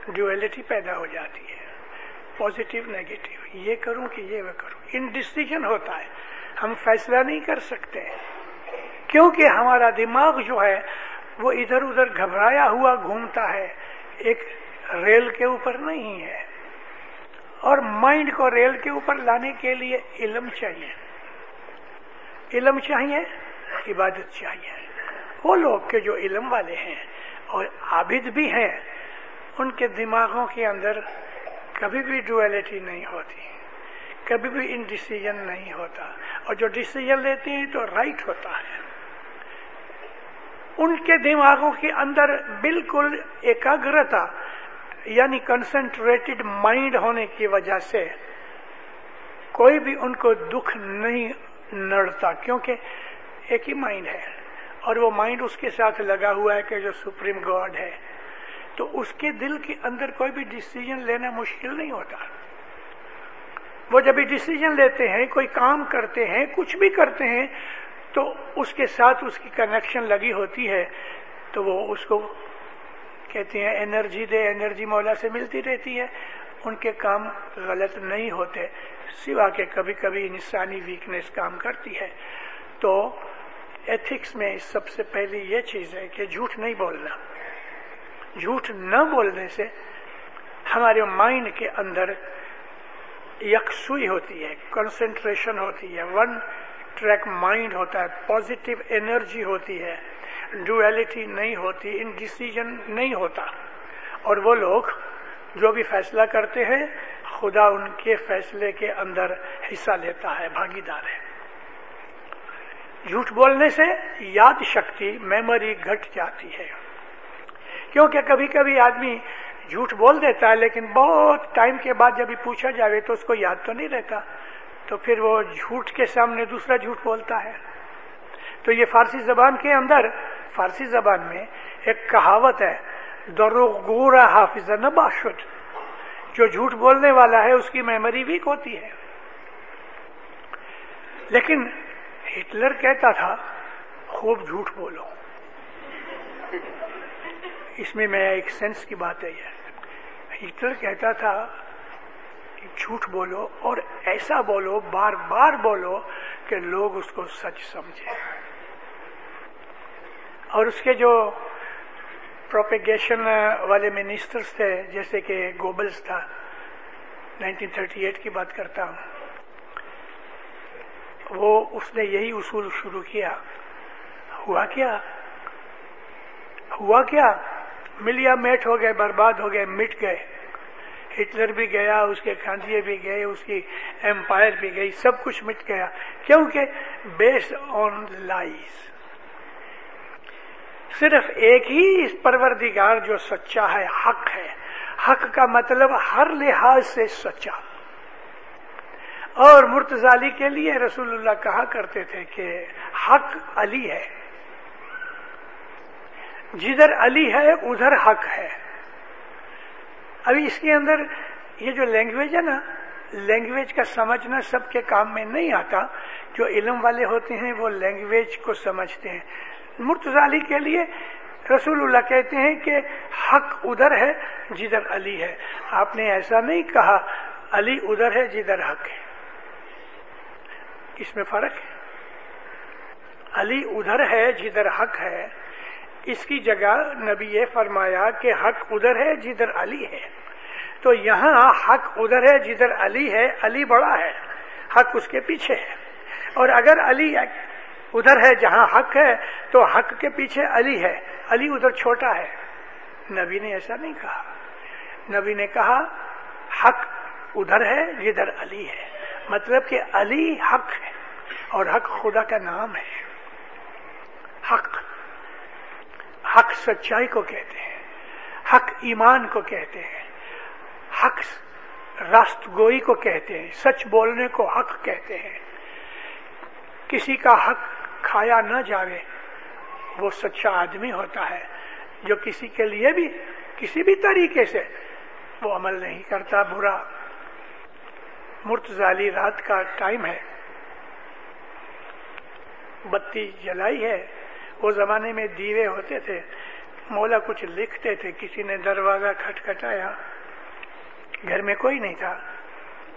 ڈویلٹی پیدا ہو جاتی ہے۔ پازیٹو نیگیٹو یہ کروں کہ یہ وہ کروں. انڈیسیجن ہوتا ہے. ہم فیصلہ نہیں کر سکتے. کیونکہ ہمارا دماغ جو ہے، وہ ادھر ادھر گھبرایا ہوا گھومتا ہے. ایک ریل کے اوپر نہیں ہے. اور مائنڈ کو ریل کے اوپر لانے کے لیے علم چاہیے. علم چاہیے، عبادت چاہیے. وہ لوگ کے جو علم والے ہیں اور عابد بھی ہیں، ان کے دماغوں کے اندر کبھی بھی ڈویلٹی نہیں ہوتی، کبھی بھی انڈیسیجن نہیں ہوتا۔ اور جو ڈسیزن لیتے ہیں تو رائٹ ہوتا ہے۔ ان کے دماغوں کے اندر بالکل ایکاگرتا یعنی کنسنٹریٹڈ مائنڈ ہونے کی وجہ سے کوئی بھی ان کو دکھ نہیں نڑتا، کیونکہ ایک ہی مائنڈ ہے۔ اور وہ مائنڈ اس کے ساتھ لگا ہوا ہے کہ جو سپریم گاڈ ہے۔ تو اس کے دل کے اندر کوئی بھی ڈسیزن لینا مشکل نہیں ہوتا۔ وہ جب بھی ڈسیزن لیتے ہیں، کوئی کام کرتے ہیں، کچھ بھی کرتے ہیں، تو اس کے ساتھ اس کی کنیکشن لگی ہوتی ہے۔ تو وہ اس کو کہتے ہیں انرجی دے انرجی مولا سے ملتی رہتی ہے۔ ان کے کام غلط نہیں ہوتے، سوا کہ کبھی کبھی انسانی ویکنیس کام کرتی ہے۔ تو ایتھکس میں سب سے پہلی یہ چیز ہے کہ جھوٹ نہیں بولنا۔ جھوٹ نہ بولنے سے ہمارے مائنڈ کے اندر یکسوئی ہوتی ہے کنسنٹریشن ہوتی ہے ون ٹریک مائنڈ ہوتا ہے پازیٹو انرجی ہوتی ہے ڈویلٹی نہیں ہوتی ان ڈسیزن نہیں ہوتا۔ اور وہ لوگ جو بھی فیصلہ کرتے ہیں، خدا ان کے فیصلے کے اندر حصہ لیتا ہے، بھاگیدار ہے۔ جھوٹ بولنے سے یاد شکتی میموری گھٹ جاتی ہے۔ کیونکہ کبھی کبھی آدمی جھوٹ بول دیتا ہے، لیکن بہت ٹائم کے بعد جب پوچھا جائے تو اس کو یاد تو نہیں رہتا۔ تو پھر وہ جھوٹ کے سامنے دوسرا جھوٹ بولتا ہے۔ تو یہ فارسی زبان کے اندر، فارسی زبان میں ایک کہاوت ہے دروغ گورا حافظ نباشد جو جھوٹ بولنے والا ہے، اس کی میموری ویک ہوتی ہے۔ لیکن ہٹلر کہتا تھا، خوب جھوٹ بولو اس میں میں ایک سینس کی بات ہے ہٹلر کہتا تھا، جھوٹ بولو اور ایسا بولو، بار بار بولو کہ لوگ اس کو سچ سمجھے اور اس کے جو پروپیگیشن والے منسٹرز تھے، جیسے کہ گوبلز تھا 1938 کی بات کرتا ہوں۔ وہ اس نے یہی اصول شروع کیا۔ ہوا کیا؟ ہوا کیا؟ ملیا میٹ ہو گئے، برباد ہو گئے، مٹ گئے۔ ہٹلر بھی گیا، اس کے کھانچیے بھی گئے، اس کی امپائر بھی گئی، سب کچھ مٹ گیا۔ کیونکہ بیس آن لائز صرف ایک ہی اس پروردگار جو سچا ہے، حق ہے۔ حق کا مطلب ہر لحاظ سے سچا۔ اور مرتزالی کے لیے رسول اللہ کہا کرتے تھے کہ حق علی ہے۔ جدھر علی ہے، ادھر حق ہے۔ ابھی اس کے اندر یہ جو لینگویج ہے نا لینگویج کا سمجھنا سب کے کام میں نہیں آتا۔ جو علم والے ہوتے ہیں، وہ لینگویج کو سمجھتے ہیں۔ مرتزالی کے لیے رسول اللہ کہتے ہیں کہ حق ادھر ہے، جدھر علی ہے۔ آپ نے ایسا نہیں کہا، علی ادھر ہے، جدھر حق ہے۔ اس میں فرق ہے۔ علی ادھر ہے، جدھر حق ہے۔ اس کی جگہ نبی یہ فرمایا کہ حق ادھر ہے جدھر علی ہے۔ تو یہاں حق ادھر ہے جدھر علی ہے، علی بڑا ہے، حق اس کے پیچھے ہے۔ اور اگر علی ادھر ہے جہاں حق ہے، تو حق کے پیچھے علی ہے، علی ادھر چھوٹا ہے۔ نبی نے ایسا نہیں کہا۔ نبی نے کہا حق ادھر ہے جدھر علی ہے۔ مطلب کہ علی حق ہے اور حق خدا کا نام ہے۔ حق۔ حق سچائی کو کہتے ہیں، حق ایمان کو کہتے ہیں، حق راست گوئی کو کہتے ہیں، سچ بولنے کو حق کہتے ہیں۔ کسی کا حق کھایا نہ جاوے، وہ سچا آدمی ہوتا ہے۔ جو کسی کے لیے بھی، کسی بھی طریقے سے وہ عمل نہیں کرتا۔ برا مرتزالی رات کا ٹائم ہے۔ بتی جلائی ہے۔ وہ زمانے میں دیوے ہوتے تھے، مولا کچھ لکھتے تھے، کسی نے دروازہ کھٹکھٹایا، گھر میں کوئی نہیں تھا۔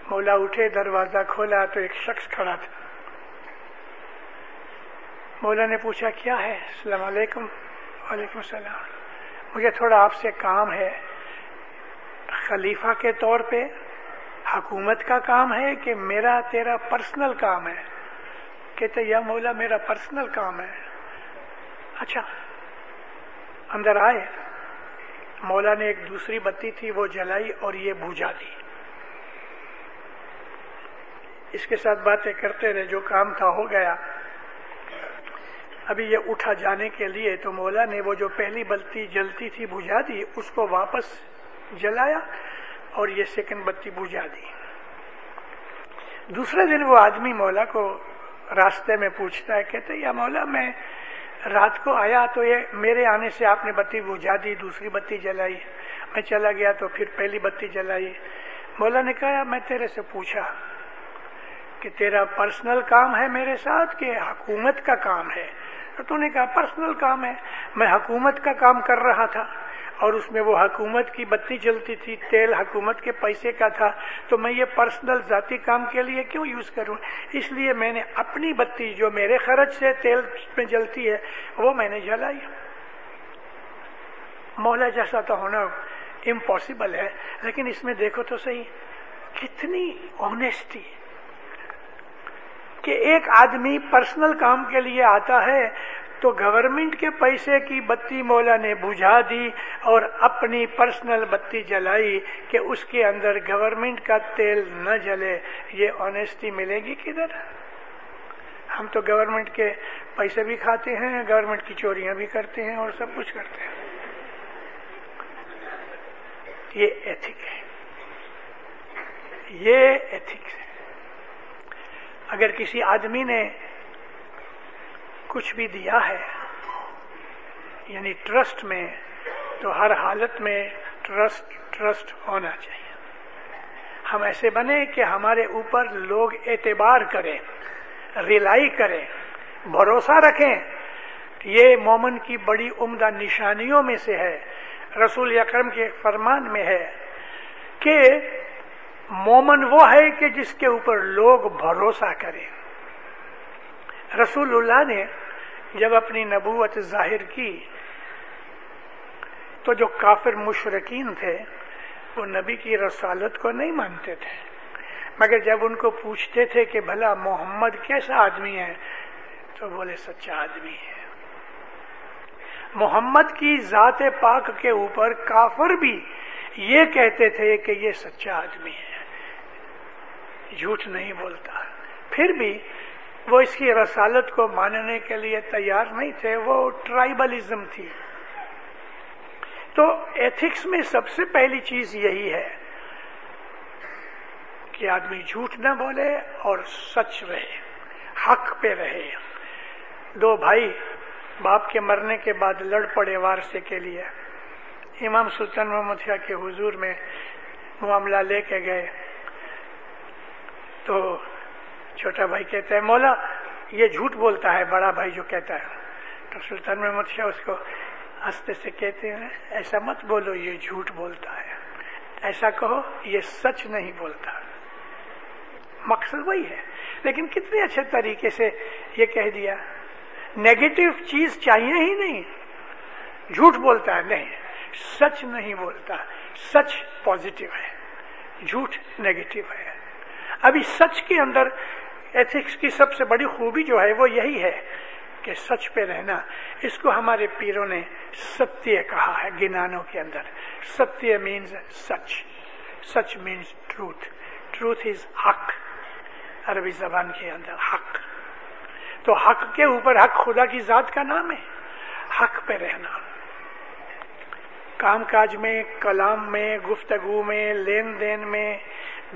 مولا اٹھے، دروازہ کھولا تو ایک شخص کھڑا تھا۔ مولا نے پوچھا، کیا ہے؟ السلام علیکم۔ وعلیکم السلام۔ مجھے تھوڑا آپ سے کام ہے۔ خلیفہ کے طور پہ حکومت کا کام ہے کہ میرا تیرا پرسنل کام ہے؟ کہتے، یا مولا، میرا پرسنل کام ہے۔ اچھا اندر آئے۔ مولا نے ایک دوسری بتی تھی، وہ جلائی اور یہ بوجھا دی۔ اس کے ساتھ باتیں کرتے رہے، جو کام تھا ہو گیا۔ ابھی یہ اٹھا جانے کے لیے تو مولا نے وہ جو پہلی بتی جلتی تھی بجھا دی، اس کو واپس جلایا اور یہ سیکنڈ بتی بجھا دی۔ دوسرے دن وہ آدمی مولا کو راستے میں پوچھتا ہے، کہتے یا مولا، میں رات کو آیا تو یہ میرے آنے سے آپ نے بتی بجھا دی، دوسری بتی جلائی۔ میں چلا گیا تو پھر پہلی بتی جلائی۔ مولا نے کہا، میں تیرے سے پوچھا کہ تیرا پرسنل کام ہے میرے ساتھ کہ حکومت کا کام ہے؟ تو تو نے کہا پرسنل کام ہے۔ میں حکومت کا کام کر رہا تھا۔ اور اس میں وہ حکومت کی بتی جلتی تھی، تیل حکومت کے پیسے کا تھا۔ تو میں یہ پرسنل ذاتی کام کے لیے کیوں یوز کروں؟ اس لیے میں نے اپنی بتی جو میرے خرچ سے تیل میں جلتی ہے، وہ میں نے جلائی مولا جیسا تو ہونا امپاسبل ہے، لیکن اس میں دیکھو تو صحیح۔ کتنی آنےسٹی کہ ایک آدمی پرسنل کام کے لیے آتا ہے تو گورنمنٹ کے پیسے کی بتی مولا نے بجھا دی اور اپنی پرسنل بتی جلائی کہ اس کے اندر گورنمنٹ کا تیل نہ جلے۔ یہ آنےسٹی ملے گی کدھر؟ ہم تو گورنمنٹ کے پیسے بھی کھاتے ہیں گورنمنٹ کی چوریاں بھی کرتے ہیں اور سب کچھ کرتے ہیں۔ یہ ایتھک ہے۔ یہ ایتھکس ہے۔ اگر کسی آدمی نے کچھ بھی دیا ہے یعنی ٹرسٹ میں، تو ہر حالت میں ٹرسٹ ٹرسٹ ہونا چاہیے۔ ہم ایسے بنے کہ ہمارے اوپر لوگ اعتبار کریں ریلائی کریں، بھروسہ رکھیں۔ یہ مومن کی بڑی عمدہ نشانیوں میں سے ہے۔ رسول اکرم کے فرمان میں ہے کہ مومن وہ ہے کہ جس کے اوپر لوگ بھروسہ کریں۔ رسول اللہ نے جب اپنی نبوت ظاہر کی تو جو کافر مشرقین تھے، وہ نبی کی رسالت کو نہیں مانتے تھے۔ مگر جب ان کو پوچھتے تھے کہ بھلا محمد کیسا آدمی ہے، تو بولے، سچا آدمی ہے۔ محمد کی ذات پاک کے اوپر کافر بھی یہ کہتے تھے کہ یہ سچا آدمی ہے۔ جھوٹ نہیں بولتا۔ پھر بھی وہ اس کی رسالت کو ماننے کے لیے تیار نہیں تھے، وہ ٹرائبلزم تھی۔ تو ایتھکس میں سب سے پہلی چیز یہی ہے کہ آدمی جھوٹ نہ بولے اور سچ رہے، حق پہ رہے۔ دو بھائی باپ کے مرنے کے بعد لڑ پڑے وارثے کے لیے۔ امام سلطان محمد شاہ کے حضور میں معاملہ لے کے گئے۔ تو چھوٹا بھائی کہتا ہے، مولا، یہ جھوٹ بولتا ہے، بڑا بھائی جو کہتا ہے۔ تو سلطان محمد شاہ اس کو ہنستے سے کہتے ہیں، ایسا مت بولو، یہ جھوٹ بولتا ہے۔ ایسا کہو، یہ سچ نہیں بولتا۔ مقصد وہی ہے۔ لیکن کتنے اچھے طریقے سے یہ کہہ دیا۔ نیگیٹو چیز چاہیے ہی نہیں۔ جھوٹ بولتا ہے، نہیں۔ سچ نہیں بولتا۔ سچ پازیٹو ہے۔ جھوٹ نیگیٹو ہے۔ ابھی سچ کے اندر ایتھکس کی سب سے بڑی خوبی جو ہے وہ یہی ہے کہ سچ پہ رہنا۔ اس کو ہمارے پیروں نے ستیہ کہا ہے گنانوں کے اندر۔ Satya means sach. Sach means truth truth is haq. عربی زبان کے اندر حق۔ تو حق کے اوپر حق خدا کی ذات کا نام ہے۔ حق پہ رہنا۔ کام کاج میں، کلام میں، گفتگو میں، لین دین میں،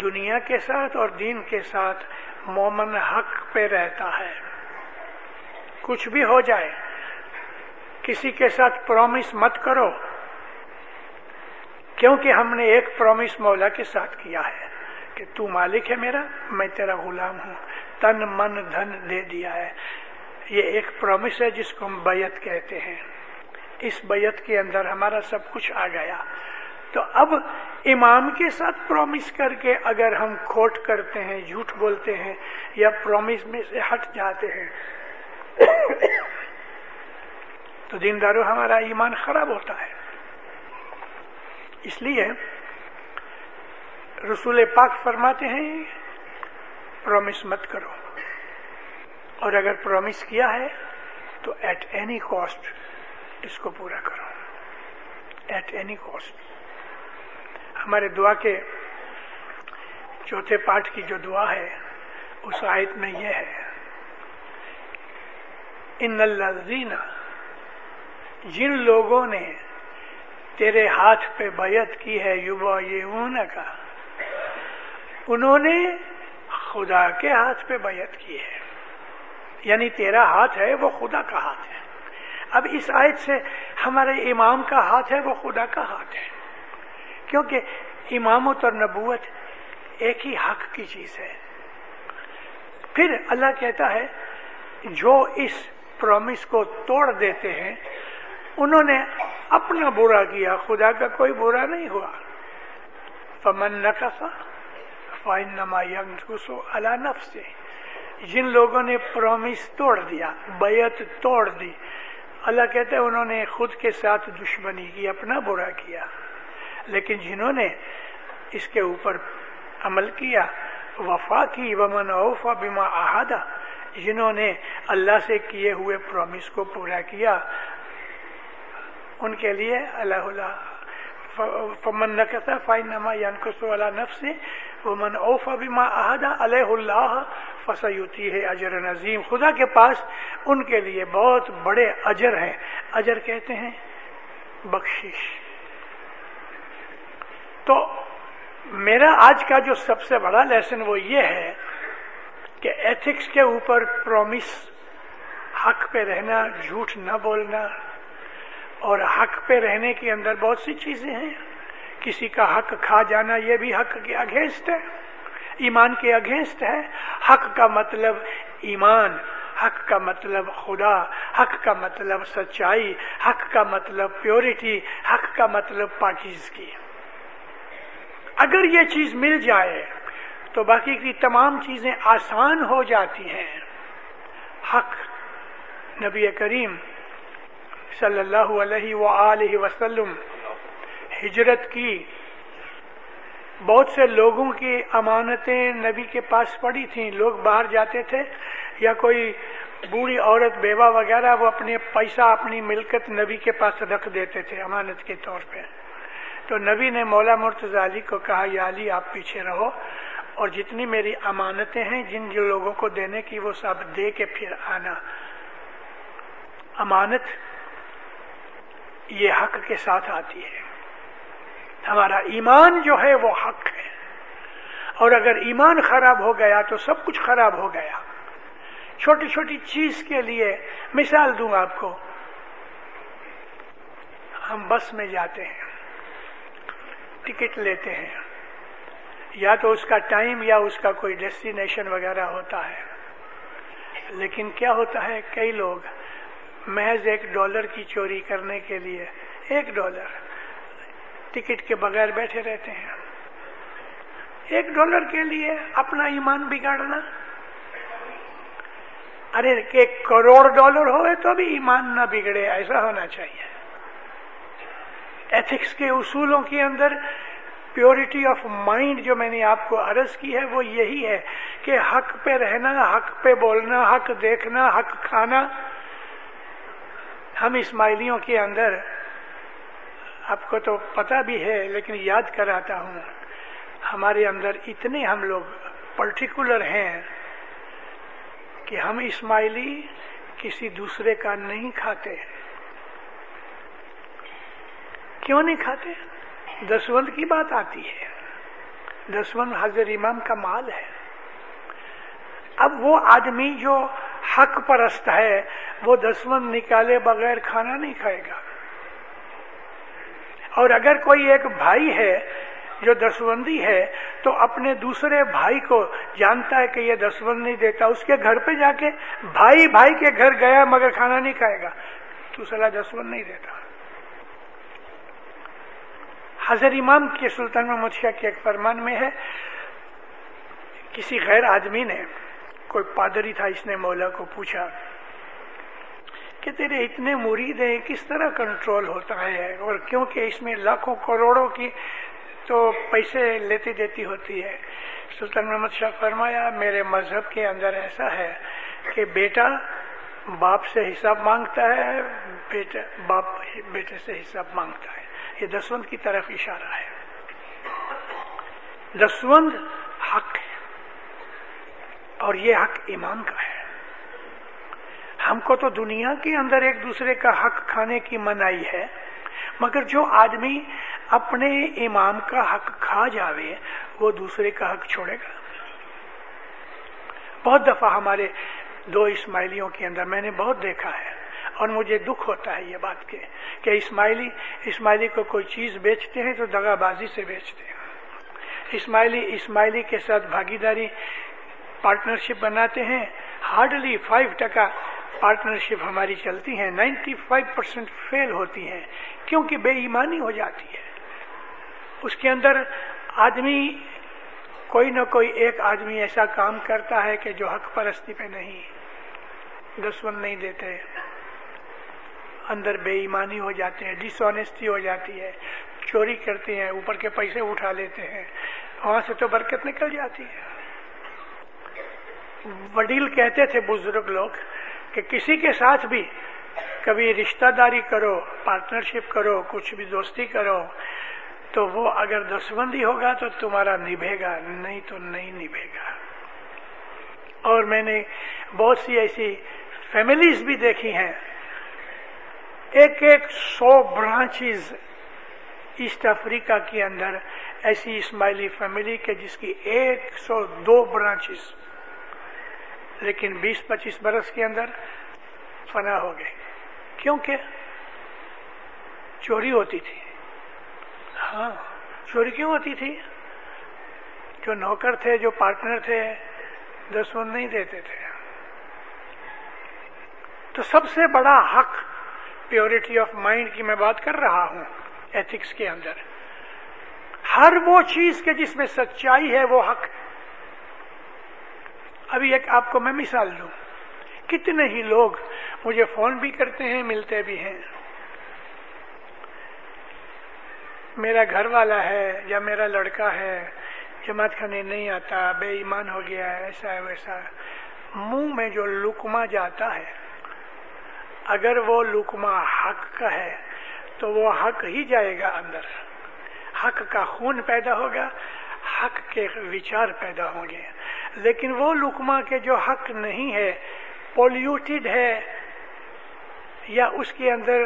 دنیا کے ساتھ اور دین کے ساتھ مومن حق پہ رہتا ہے۔ کچھ بھی ہو جائے، کسی کے ساتھ پرومس مت کرو، کیونکہ ہم نے ایک پرومس مولا کے ساتھ کیا ہے کہ تو مالک ہے میرا، میں تیرا غلام ہوں۔ تن من دھن دے دیا ہے۔ یہ ایک پرومس ہے جس کو ہم بیت کہتے ہیں۔ اس بیت کے اندر ہمارا سب کچھ آ گیا۔ تو اب امام کے ساتھ پرومس کر کے اگر ہم کھوٹ کرتے ہیں، جھوٹ بولتے ہیں یا پرومس میں سے ہٹ جاتے ہیں، تو دیندارو ہمارا ایمان خراب ہوتا ہے۔ اس لیے رسول پاک فرماتے ہیں پرومس مت کرو۔ اور اگر پرومس کیا ہے، تو ایٹ اینی کاسٹ اس کو پورا کرو۔ ایٹ اینی کاسٹ ہمارے دعا کے چوتھے پارٹ کی جو دعا ہے، اس آیت میں یہ ہے۔ ان الزین جن لوگوں نے تیرے ہاتھ پہ بیعت کی ہے یوبا یہ کا انہوں نے خدا کے ہاتھ پہ بیعت کی ہے۔ یعنی تیرا ہاتھ ہے، وہ خدا کا ہاتھ ہے۔ اب اس آیت سے ہمارے امام کا ہاتھ ہے، وہ خدا کا ہاتھ ہے۔ کیونکہ امامت اور نبوت ایک ہی حق کی چیز ہے۔ پھر اللہ کہتا ہے، جو اس پرومس کو توڑ دیتے ہیں، انہوں نے اپنا برا کیا، خدا کا کوئی برا نہیں ہوا۔ فمن نقصا فائن نما اللہ نفس سے جن لوگوں نے پرومس توڑ دیا، بیعت توڑ دی، اللہ کہتے ہیں انہوں نے خود کے ساتھ دشمنی کی، اپنا برا کیا۔ لیکن جنہوں نے اس کے اوپر عمل کیا، وفا کی، ومن اوفا بما احادہ جنہوں نے اللہ سے کیے ہوئے پرومس کو پورا کیا، ان کے لیے اللہ اللہ فمن نقص فائن نما ینقص اللہ نفس ومن اوفا بما احادہ علیہ اللہ فسیوتی ہے اجر نظیم خدا کے پاس ان کے لیے بہت بڑے اجر ہیں۔ اجر کہتے ہیں بخشش۔ تو میرا آج کا جو سب سے بڑا لیسن وہ یہ ہے کہ ایتھکس کے اوپر پرومس حق پہ رہنا، جھوٹ نہ بولنا، اور حق پہ رہنے کے اندر بہت سی چیزیں ہیں۔ کسی کا حق کھا جانا یہ بھی حق کے اگینسٹ ہے۔ ایمان کے اگینسٹ ہے۔ حق کا مطلب ایمان، حق کا مطلب خدا، حق کا مطلب سچائی، حق کا مطلب پیورٹی حق کا مطلب پاکیز کی اگر یہ چیز مل جائے تو باقی کی تمام چیزیں آسان ہو جاتی ہیں۔ حق نبی کریم صلی اللہ علیہ وآلہ وسلم ہجرت کی بہت سے لوگوں کی امانتیں نبی کے پاس پڑی تھیں۔ لوگ باہر جاتے تھے یا کوئی بوڑھی عورت، بیوہ وغیرہ وہ اپنے پیسہ، اپنی ملکت نبی کے پاس رکھ دیتے تھے امانت کے طور پہ۔ تو نبی نے مولا مرتض علی کو کہا، یا علی، آپ پیچھے رہو اور جتنی میری امانتیں ہیں، جن جو لوگوں کو دینے کی، وہ سب دے کے پھر آنا۔ امانت یہ حق کے ساتھ آتی ہے۔ ہمارا ایمان جو ہے، وہ حق ہے۔ اور اگر ایمان خراب ہو گیا تو سب کچھ خراب ہو گیا۔ چھوٹی چھوٹی چیز کے لیے مثال دوں آپ کو۔ ہم بس میں جاتے ہیں۔ ٹکٹ لیتے ہیں۔ یا تو اس کا ٹائم یا اس کا کوئی ڈیسٹینیشن وغیرہ ہوتا ہے۔ لیکن کیا ہوتا ہے، کئی لوگ محض ایک ڈالر کی چوری کرنے کے لیے، ایک ڈالر ٹکٹ کے بغیر بیٹھے رہتے ہیں۔ ایک ڈالر کے لیے اپنا ایمان بگاڑنا۔ ارے، ایک کروڑ ڈالر ہوئے تو بھی ایمان نہ بگڑے، ایسا ہونا چاہیے۔ ایتھکس کے اصولوں کے اندر پیورٹی آف مائنڈ جو میں نے آپ کو عرض کی ہے وہ یہی ہے کہ حق پہ رہنا، حق پہ بولنا، حق دیکھنا، حق کھانا، ہم اسماعیلیوں کے اندر، آپ کو تو پتا بھی ہے لیکن یاد کراتا ہوں، ہمارے اندر اتنے ہم لوگ پرٹیکولر ہیں کہ ہم اسماعیلی کسی دوسرے کا نہیں کھاتے۔ ہیں کیوں نہیں کھاتے؟ دسوند کی بات آتی ہے۔ دسوند حضر امام کا مال ہے۔ اب وہ آدمی جو حق پرست ہے، وہ دسوند نکالے بغیر کھانا نہیں کھائے گا۔ اور اگر کوئی ایک بھائی ہے جو دسوندی ہے، تو اپنے دوسرے بھائی کو جانتا ہے کہ یہ دسوند نہیں دیتا۔ اس کے گھر پہ جا کے بھائی بھائی کے گھر گیا مگر کھانا نہیں کھائے گا۔ تو سلا دسوند نہیں دیتا۔ حضر امام کے سلطان محمد شاہ کے ایک فرمان میں ہے، کسی غیر آدمی نے، کوئی پادری تھا، اس نے مولا کو پوچھا کہ تیرے اتنے مرید ہیں، کس طرح کنٹرول ہوتا ہے؟ اور کیونکہ اس میں لاکھوں کروڑوں کی تو پیسے لیتی دیتی ہوتی ہے۔ سلطان محمد شاہ فرمایا، میرے مذہب کے اندر ایسا ہے کہ بیٹا باپ سے حساب مانگتا ہے، بیٹا باپ بیٹے سے حساب مانگتا ہے۔ یہ دسوند کی طرف اشارہ ہے۔ دسوند حق ہے اور یہ حق ایمان کا ہے۔ ہم کو تو دنیا کے اندر ایک دوسرے کا حق کھانے کی منائی ہے، مگر جو آدمی اپنے امام کا حق کھا جاوے، وہ دوسرے کا حق چھوڑے گا۔ بہت دفعہ ہمارے دو اسماعیلیوں کے اندر میں نے بہت دیکھا ہے۔ اور مجھے دکھ ہوتا ہے یہ بات کے کہ اسماعیلی اسماعیلی کو کوئی چیز بیچتے ہیں تو دگا بازی سے بیچتے ہیں۔ اسماعیلی اسماعیلی کے ساتھ بھاگیداری پارٹنرشپ بناتے ہیں۔ ہارڈلی فائیو ٹکا پارٹنرشپ ہماری چلتی ہیں۔ نائنٹی فائیو پرسینٹ فیل ہوتی ہیں کیونکہ بے ایمانی ہو جاتی ہے۔ اس کے اندر آدمی، کوئی نہ کوئی ایک آدمی ایسا کام کرتا ہے کہ جو حق پرستی پہ نہیں دسمن نہیں دیتے۔ اندر بے ایمانی ہو جاتے ہیں ڈس آنےسٹی ہو جاتی ہے، چوری کرتے ہیں، اوپر کے پیسے اٹھا لیتے ہیں، وہاں سے تو برکت نکل جاتی ہے۔ وڈیل کہتے تھے بزرگ لوگ کہ کسی کے ساتھ بھی کبھی رشتہ داری کرو پارٹنرشپ کرو، کچھ بھی دوستی کرو، تو وہ اگر دسبندی ہوگا تو تمہارا نبھے گا، نہیں تو نہیں نبھے گا۔ اور میں نے بہت سی ایسی فیملیز بھی دیکھی ہیں ایک ایک سو برانچز ایسٹ افریقہ کے اندر ایسی اسماعیلی فیملی کے جس کی ایک سو دو برانچز، لیکن بیس پچیس برس کے اندر فنا ہو گئے۔ کیونکہ چوری ہوتی تھی۔ ہاں چوری کیوں ہوتی تھی؟ جو نوکر تھے، جو پارٹنر تھے دسون نہیں دیتے تھے۔ تو سب سے بڑا حق پیورٹی آف مائنڈ کی میں بات کر رہا ہوں ایتھکس کے اندر۔ ہر وہ چیز کے جس میں سچائی ہے وہ حق۔ ابھی ایک آپ کو میں مثال دوں۔ کتنے ہی لوگ مجھے فون بھی کرتے ہیں، ملتے بھی ہیں۔ میرا گھر والا ہے یا میرا لڑکا ہے، جماعت کھانے نہیں آتا، بے ایمان ہو گیا ہے ایسا ہے ویسا۔ منہ میں جو لکما جاتا ہے اگر وہ لکما حق کا ہے، تو وہ حق ہی جائے گا اندر۔ حق کا خون پیدا ہوگا، حق کے وچار پیدا ہوں گے۔ لیکن وہ لکما کے جو حق نہیں ہے پولیوٹیڈ ہے، یا اس کے اندر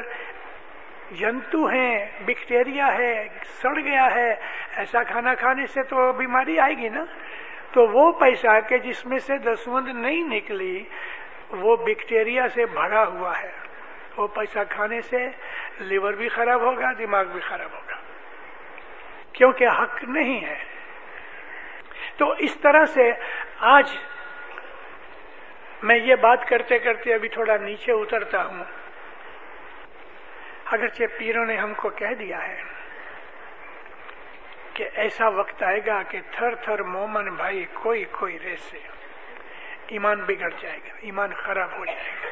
جنتو ہیں بیکٹیریا ہے، سڑ گیا ہے، ایسا کھانا کھانے سے تو بیماری آئے گی نا؟ تو وہ پیسہ کہ جس میں سے دسوند نہیں نکلی وہ بیکٹیریا سے بھرا ہوا ہے۔ وہ پیسہ کھانے سے لیور بھی خراب ہوگا، دماغ بھی خراب ہوگا۔ کیونکہ حق نہیں ہے۔ تو اس طرح سے آج میں یہ بات کرتے کرتے ابھی تھوڑا نیچے اترتا ہوں۔ اگرچہ پیروں نے ہم کو کہہ دیا ہے کہ ایسا وقت آئے گا کہ تھر تھر مومن بھائی کوئی کوئی ریسے ایمان بگڑ جائے گا، ایمان خراب ہو جائے گا۔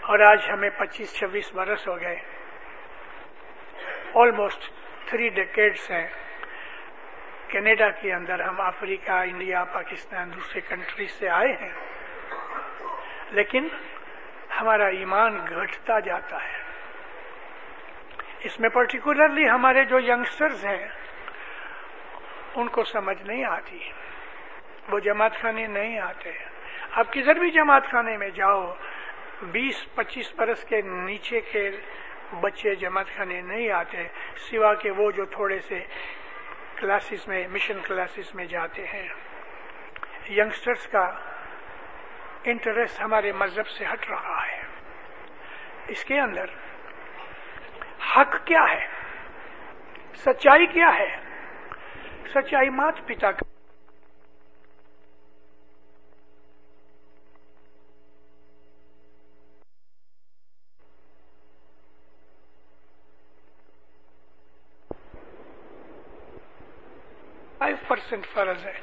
اور آج ہمیں پچیس، چھبیس برس ہو گئے۔ آلموسٹ تھری ڈیکیڈس ہیں۔ کینیڈا کے اندر ہم افریقہ، انڈیا، پاکستان، دوسرے کنٹریز سے آئے ہیں۔ لیکن ہمارا ایمان گھٹتا جاتا ہے۔ اس میں پرٹیکولرلی ہمارے جو ینگسٹرز ہیں، ان کو سمجھ نہیں آتی۔ وہ جماعت خانے نہیں آتے آپ کدھر بھی جماعت خانے میں جاؤ، بیس، پچیس برس کے نیچے کے بچے جماعت خانے نہیں آتے، سوا کے وہ جو تھوڑے سے کلاسز میں، مشن کلاسز میں جاتے ہیں۔ ینگسٹرز کا انٹرسٹ ہمارے مذہب سے ہٹ رہا ہے۔ اس کے اندر حق کیا ہے؟ سچائی کیا ہے؟ سچائی مات پتا کا فائیو پرسینٹ فرض ہے۔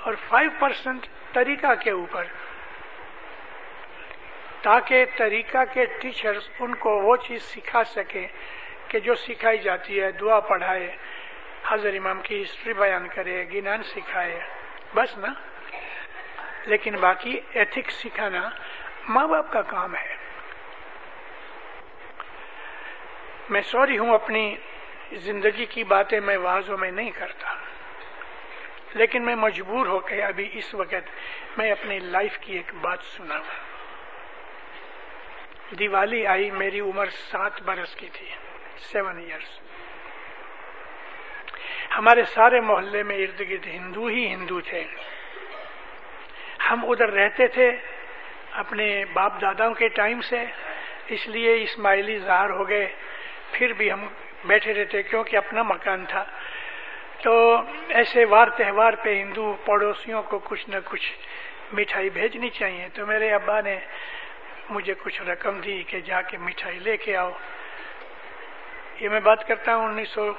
اور فائیو پرسینٹ طریقہ کے اوپر۔ تاکہ طریقہ کے ٹیچرز ان کو وہ چیز سکھا سکیں کہ جو سکھائی جاتی ہے، دعا پڑھائے حضر امام کی ہسٹری بیان کرے، گنان سکھائے، بس نا۔ لیکن باقی ایتھکس سکھانا ماں باپ کا کام ہے۔ میں سوری ہوں، اپنی زندگی کی باتیں میں واضح میں نہیں کرتا۔ لیکن میں مجبور ہو کے ابھی اس وقت میں اپنی لائف کی ایک بات سنا دیوالی آئی، میری عمر سات برس کی تھی سیون ایئرس ہمارے سارے محلے میں ارد گرد ہندو ہی ہندو تھے۔ ہم ادھر رہتے تھے اپنے باپ داداؤں کے ٹائم سے، اس لیے اسماعیلی ظاہر ہو گئے۔ پھر بھی ہم بیٹھے رہتے کیونکہ اپنا مکان تھا۔ تو ایسے وار تہوار پہ ہندو پڑوسیوں کو کچھ نہ کچھ مٹھائی بھیجنی چاہیے۔ تو میرے ابا نے مجھے کچھ رقم دی کہ جا کے مٹھائی لے کے آؤ۔ یہ میں بات کرتا ہوں انیس سو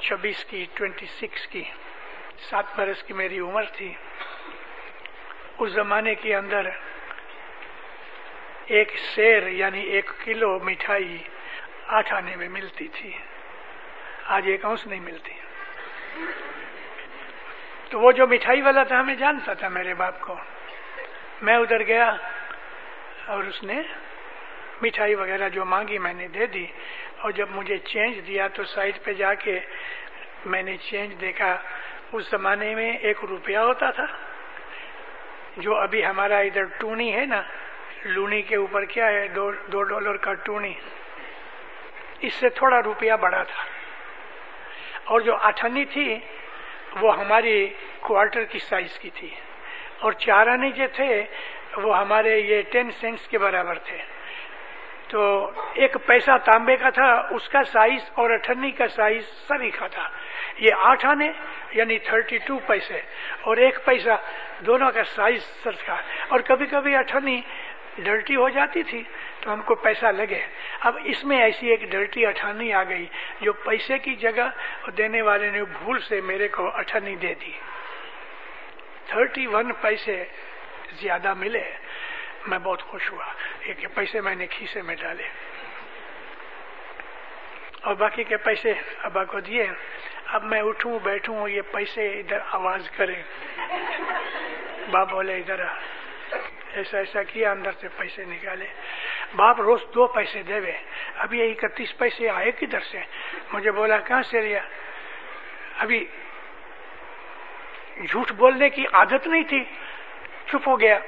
چھبیس کی ٹوینٹی سکس کی۔ سات برس کی میری عمر تھی۔ اس زمانے کے اندر ایک شیر یعنی ایک کلو مٹھائی آٹھ آنے میں ملتی تھی۔ آج ایک اونس نہیں ملتی۔ تو وہ جو مٹھائی والا تھا ہمیں جانتا تھا میرے باپ کو۔ میں ادھر گیا اور اس نے مٹھائی وغیرہ جو مانگی میں نے دے دی۔ اور جب مجھے چینج دیا تو سائڈ پہ جا کے میں نے چینج دیکھا۔ اس زمانے میں ایک روپیہ ہوتا تھا۔ جو ابھی ہمارا ادھر ٹونی ہے نا، لونی کے اوپر کیا ہے، دو دو ڈالر کا ٹونی۔ اس سے تھوڑا روپیہ بڑا تھا۔ اور جو اٹھنی تھی وہ ہماری کوارٹر کی سائز کی تھی۔ اور چار آنے جو تھے وہ ہمارے یہ ٹین سینٹس کے برابر تھے۔ تو ایک پیسہ تانبے کا تھا، اس کا سائز اور اٹھنی کا سائز سبھی کا تھا۔ یہ آٹھ آنے یعنی تھرٹی ٹو پیسے، اور ایک پیسہ دونوں کا سائز سر تھا۔ اور کبھی کبھی اٹھنی ڈرٹی ہو جاتی تھی۔ تو ہم کو پیسہ لگے۔ اب اس میں ایسی ایک ڈرٹی اٹھانی آ گئی جو پیسے کی جگہ دینے والے نے بھول سے میرے کو اٹھنی دے دی۔ تھرٹی ون پیسے زیادہ ملے۔ میں بہت خوش ہوا ایک پیسے میں نے کھیسے میں ڈالے۔ اور باقی کے پیسے ابا کو دیے۔ اب میں اٹھوں بیٹھوں یہ پیسے ادھر آواز کرے باپ بولے ادھر ایسا ایسا کیا، اندر سے پیسے نکالے۔ باپ روز دو پیسے دے وے۔ ابھی یہ اکتیس پیسے آئے کدھر سے؟ مجھے بولا، کہاں سے لیا ابھی جھوٹ بولنے کی عادت نہیں تھی۔ چپ ہو گیا۔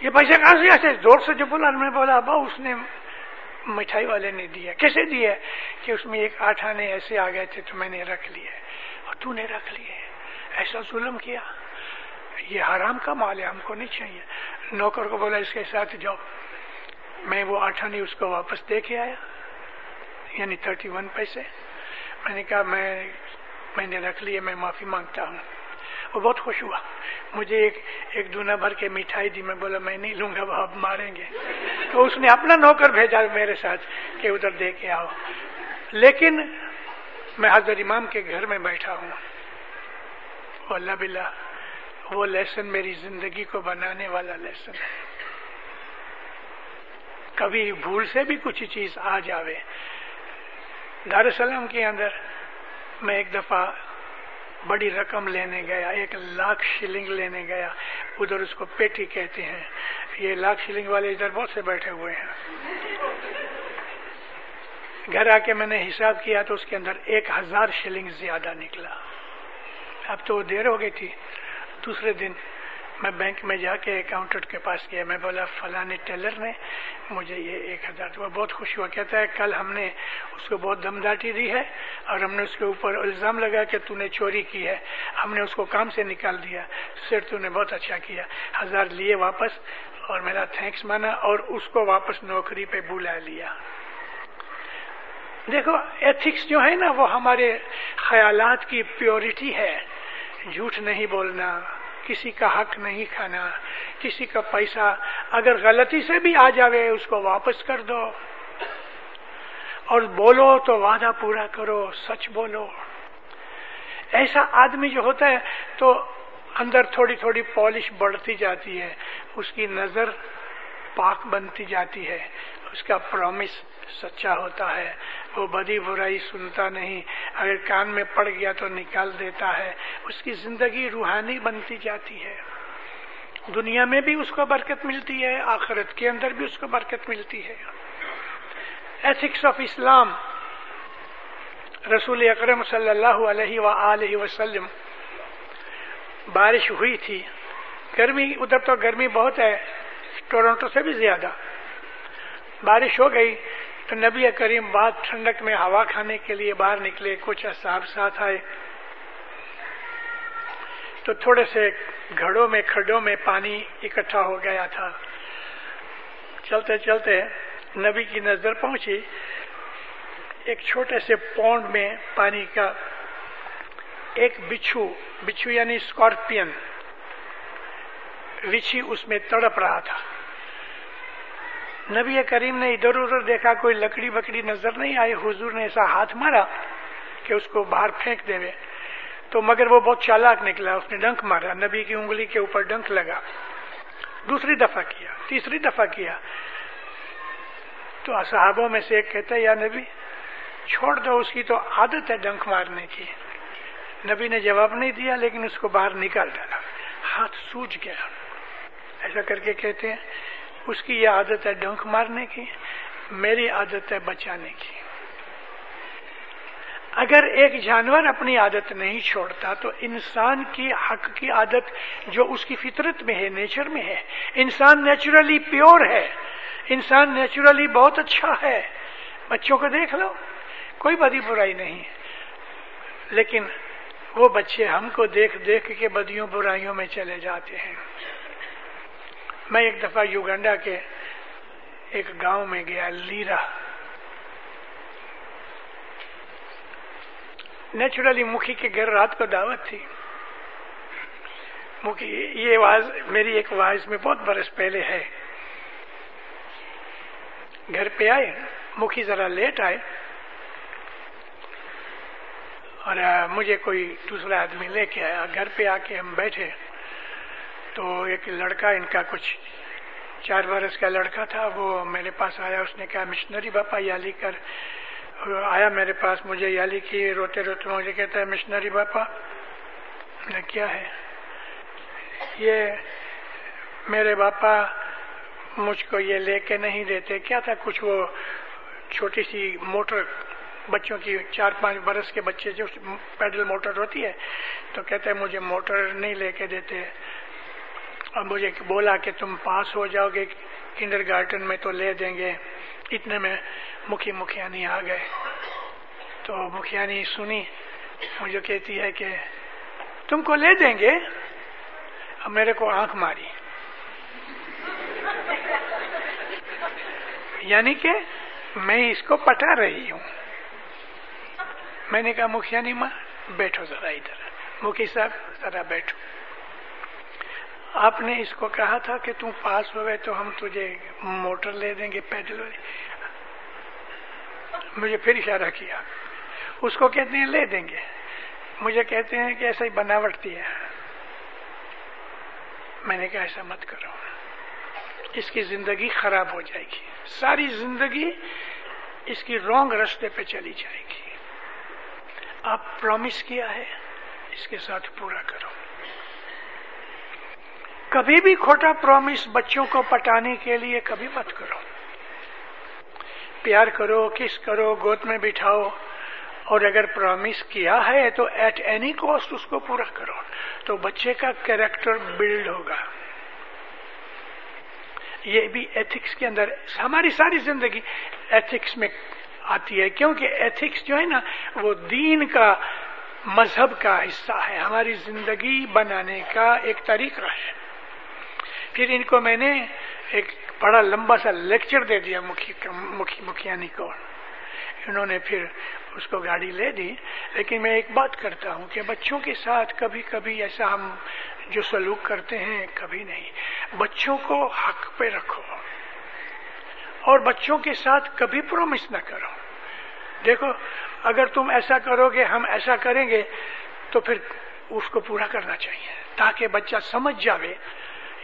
یہ پیسے کہاں سے؟ ایسے زور سے جو بولا، میں بولا، ابا، اس نے مٹھائی والے نے دیا۔ کیسے دیا کہ اس میں ایک آٹھ آنے ایسے آ گئے تھے تو میں نے رکھ لیے۔ اور تو نے رکھ لیے۔ ایسا ظلم کیا۔ یہ حرام کا مال ہے، ہم کو نہیں چاہیے۔ نوکر کو بولا، اس کے ساتھ جاؤ۔ میں وہ آٹھ اس کو واپس دے کے آیا یعنی تھرٹی ون پیسے۔ میں نے کہا، میں میں نے رکھ لیے، میں معافی مانگتا ہوں۔ وہ بہت خوش ہوا۔ مجھے ایک ایک دونا بھر کے مٹھائی دی۔ میں بولا، میں نہیں لوں گا، وہ اب ماریں گے۔ تو اس نے اپنا نوکر بھیجا میرے ساتھ کہ ادھر دے کے آؤ۔ لیکن میں حضرت امام کے گھر میں بیٹھا ہوں۔ اللہ بلا وہ لیسن میری زندگی کو بنانے والا لیسن ہے۔ کبھی بھول سے بھی کچھ چیز آ جاوے۔ دارالسلام کے اندر میں ایک دفعہ بڑی رقم لینے گیا، ایک لاکھ شلنگ لینے گیا۔ ادھر اس کو پیٹی کہتے ہیں۔ یہ لاکھ شلنگ والے ادھر بہت سے بیٹھے ہوئے ہیں۔ گھر آ کے میں نے حساب کیا تو اس کے اندر ایک ہزار شلنگ زیادہ نکلا۔ اب تو دیر ہو گئی تھی۔ دوسرے دن میں بینک میں جا کے اکاؤنٹنٹ کے پاس گیا۔ میں بولا فلانے ٹیلر نے مجھے یہ ایک ہزار وہ بہت خوش ہوا، کہتا ہے، کل ہم نے اس کو بہت دمداٹی دی ہے اور ہم نے اس کے اوپر الزام لگا کہ تو نے چوری کی ہے۔ ہم نے اس کو کام سے نکال دیا۔ سر تو نے بہت اچھا کیا۔ ہزار لیے واپس اور میرا تھینکس مانا اور اس کو واپس نوکری پہ بلا لیا۔ دیکھو ایتھکس جو ہے نا، وہ ہمارے خیالات کی پیورٹی ہے۔ جھوٹ نہیں بولنا، کسی کا حق نہیں کھانا، کسی کا پیسہ اگر غلطی سے بھی آ جاوے اس کو واپس کر دو۔ اور بولو تو وعدہ پورا کرو، سچ بولو۔ ایسا آدمی جو ہوتا ہے تو اندر تھوڑی تھوڑی پالش بڑھتی جاتی ہے، اس کی نظر پاک بنتی جاتی ہے، اس کا پرومس سچا ہوتا ہے۔ وہ بدی برائی سنتا نہیں۔ اگر کان میں پڑ گیا تو نکال دیتا ہے۔ اس کی زندگی روحانی بنتی جاتی ہے۔ دنیا میں بھی اس کو برکت ملتی ہے، آخرت کے اندر بھی اس کو برکت ملتی ہے۔ ایتھکس آف اسلام رسول اکرم صلی اللہ علیہ و وسلم، بارش ہوئی تھی۔ گرمی، ادھر تو گرمی بہت ہے۔ ٹورنٹو سے بھی زیادہ۔ بارش ہو گئی۔ تو نبی کریم بعد ٹھنڈک میں ہوا کھانے کے لیے باہر نکلے، کچھ اصحاب ساتھ آئے۔ تو تھوڑے سے گھڑوں میں، کھڈوں میں پانی اکٹھا ہو گیا تھا۔ چلتے چلتے نبی کی نظر پہنچی۔ ایک چھوٹے سے پونڈ میں پانی کا ایک بچھو بچھو یعنی اسکارپین وچھی اس میں تڑپ رہا تھا۔ نبی کریم نے ادھر ادھر دیکھا کوئی لکڑی بکڑی نظر نہیں آئی۔ حضور نے ایسا ہاتھ مارا کہ اس کو باہر پھینک دے تو مگر وہ بہت چالاک نکلا، اس نے ڈنک مارا۔ نبی کی انگلی کے اوپر ڈنک لگا۔ دوسری دفعہ کیا، تیسری دفعہ کیا۔ تو اصحابوں میں سے ایک کہتا ہے، یا نبی، چھوڑ دو، اس کی تو عادت ہے ڈنک مارنے کی۔ نبی نے جواب نہیں دیا، لیکن اس کو باہر نکال ڈالا۔ ہاتھ سوج گیا۔ ایسا کر کے کہتے ہیں اس کی یہ عادت ہے ڈنک مارنے کی، میری عادت ہے بچانے کی۔ اگر ایک جانور اپنی عادت نہیں چھوڑتا تو انسان کی حق کی عادت جو اس کی فطرت میں ہے، نیچر میں ہے۔ انسان نیچرلی پیور ہے۔ انسان نیچرلی بہت اچھا ہے۔ بچوں کو دیکھ لو، کوئی بدی برائی نہیں۔ لیکن وہ بچے ہم کو دیکھ دیکھ کے بدیوں برائیوں میں چلے جاتے ہیں۔ میں ایک دفعہ یوگنڈا کے ایک گاؤں میں گیا، لیرا۔ نیچرلی مکھی کے گھر رات کو دعوت تھی۔ مکھی، یہ واز میری ایک واز میں بہت برس پہلے ہے۔ گھر پہ آئے، مکھی ذرا لیٹ آئے۔ اور مجھے کوئی دوسرا آدمی لے کے آیا۔ گھر پہ آ کے ہم بیٹھے۔ تو ایک لڑکا، ان کا کچھ چار برس کا لڑکا تھا، وہ میرے پاس آیا، اس نے کہا، مشنری باپا یالی کر. آیا میرے پاس، مجھے یالی کی روتے روتے مجھے کہتا ہے، مشنری باپا کیا ہے؟ یہ میرے باپا مجھ کو یہ لے کے نہیں دیتے۔ کیا تھا کچھ وہ چھوٹی سی موٹر بچوں کی، چار پانچ برس کے بچے جو پیڈل موٹر ہوتی ہے، تو کہتے ہیں، مجھے موٹر نہیں لے کے دیتے۔ اور مجھے بولا کہ تم پاس ہو جاؤ گے، کنڈر گارڈن میں تو لے دیں گے۔ اتنے میں مکھی مکھیانی آ گئے۔ تو مکھیانی سنی، مجھے کہتی ہے کہ تم کو لے دیں گے؟ اب میرے کو آنکھ ماری۔ یعنی کہ میں اس کو پٹا رہی ہوں۔ میں نے کہا مکھیا ماں، بیٹھو ذرا ادھر۔ مکھی صاحب، ذرا بیٹھو۔ آپ نے اس کو کہا تھا کہ تم پاس ہو گئے تو ہم تجھے موٹر لے دیں گے پیدل مجھے پھر اشارہ کیا۔ اس کو کہتے ہیں لے دیں گے۔ مجھے کہتے ہیں کہ ایسا ہی بناوٹتی ہے۔ میں نے کہا ایسا مت کرو۔ اس کی زندگی خراب ہو جائے گی۔ ساری زندگی اس کی رونگ رستے پہ چلی جائے گی۔ آپ پرومس کیا ہے، اس کے ساتھ پورا کرو۔ کبھی بھی کھوٹا پرومس بچوں کو پٹانے کے لیے کبھی مت کرو۔ پیار کرو، کس کرو، گود میں بٹھاؤ۔ اور اگر پرومس کیا ہے تو ایٹ اینی کاسٹ اس کو پورا کرو۔ تو بچے کا کیریکٹر بلڈ ہوگا۔ یہ بھی ایتھکس کے اندر، ہماری ساری زندگی ایتھکس میں آتی ہے۔ کیونکہ ایتھکس جو ہے نا، وہ دین کا مذہب کا حصہ ہے۔ ہماری زندگی بنانے کا ایک طریقہ ہے۔ پھر ان کو میں نے ایک بڑا لمبا سا لیکچر دے دیا مکھی مکھیانی کو۔ انہوں نے پھر اس کو گاڑی لے دی۔ لیکن میں ایک بات کرتا ہوں کہ بچوں کے ساتھ کبھی کبھی ایسا ہم جو سلوک کرتے ہیں، کبھی نہیں۔ بچوں کو حق پہ رکھو۔ اور بچوں کے ساتھ کبھی پرومس نہ کرو۔ دیکھو، اگر تم ایسا کرو گے، ہم ایسا کریں گے، تو پھر اس کو پورا کرنا چاہیے تاکہ بچہ سمجھ جاوے۔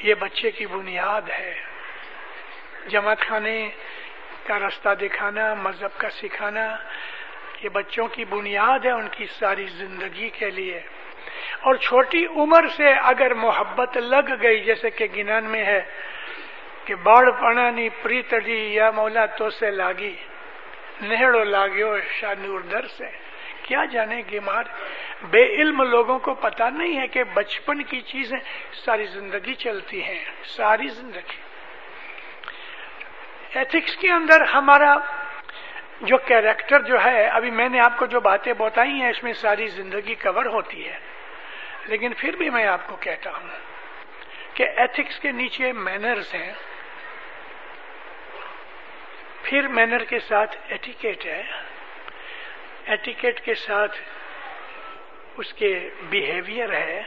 یہ بچے کی بنیاد ہے۔ جماعت خانے کا رستہ دکھانا، مذہب کا سکھانا، یہ بچوں کی بنیاد ہے ان کی ساری زندگی کے لیے۔ اور چھوٹی عمر سے اگر محبت لگ گئی، جیسے کہ گنان میں ہے، کہ باڑ پڑانی پریتڑی یا مولا تو سے لاگی نہڑو لاگیو شاہ نور در سے۔ کیا جانے گمار بے علم لوگوں کو پتا نہیں ہے کہ بچپن کی چیزیں ساری زندگی چلتی ہیں، ساری زندگی۔ ایتھکس کے اندر ہمارا جو کیریکٹر جو ہے، ابھی میں نے آپ کو جو باتیں بتائی ہیں، اس میں ساری زندگی کور ہوتی ہے۔ لیکن پھر بھی میں آپ کو کہتا ہوں کہ ایتھکس کے نیچے مینرز ہیں۔ پھر مینر کے ساتھ ایٹیکیٹ ہے۔ ایٹیکیٹ کے ساتھ اس کے بیہیویئر ہے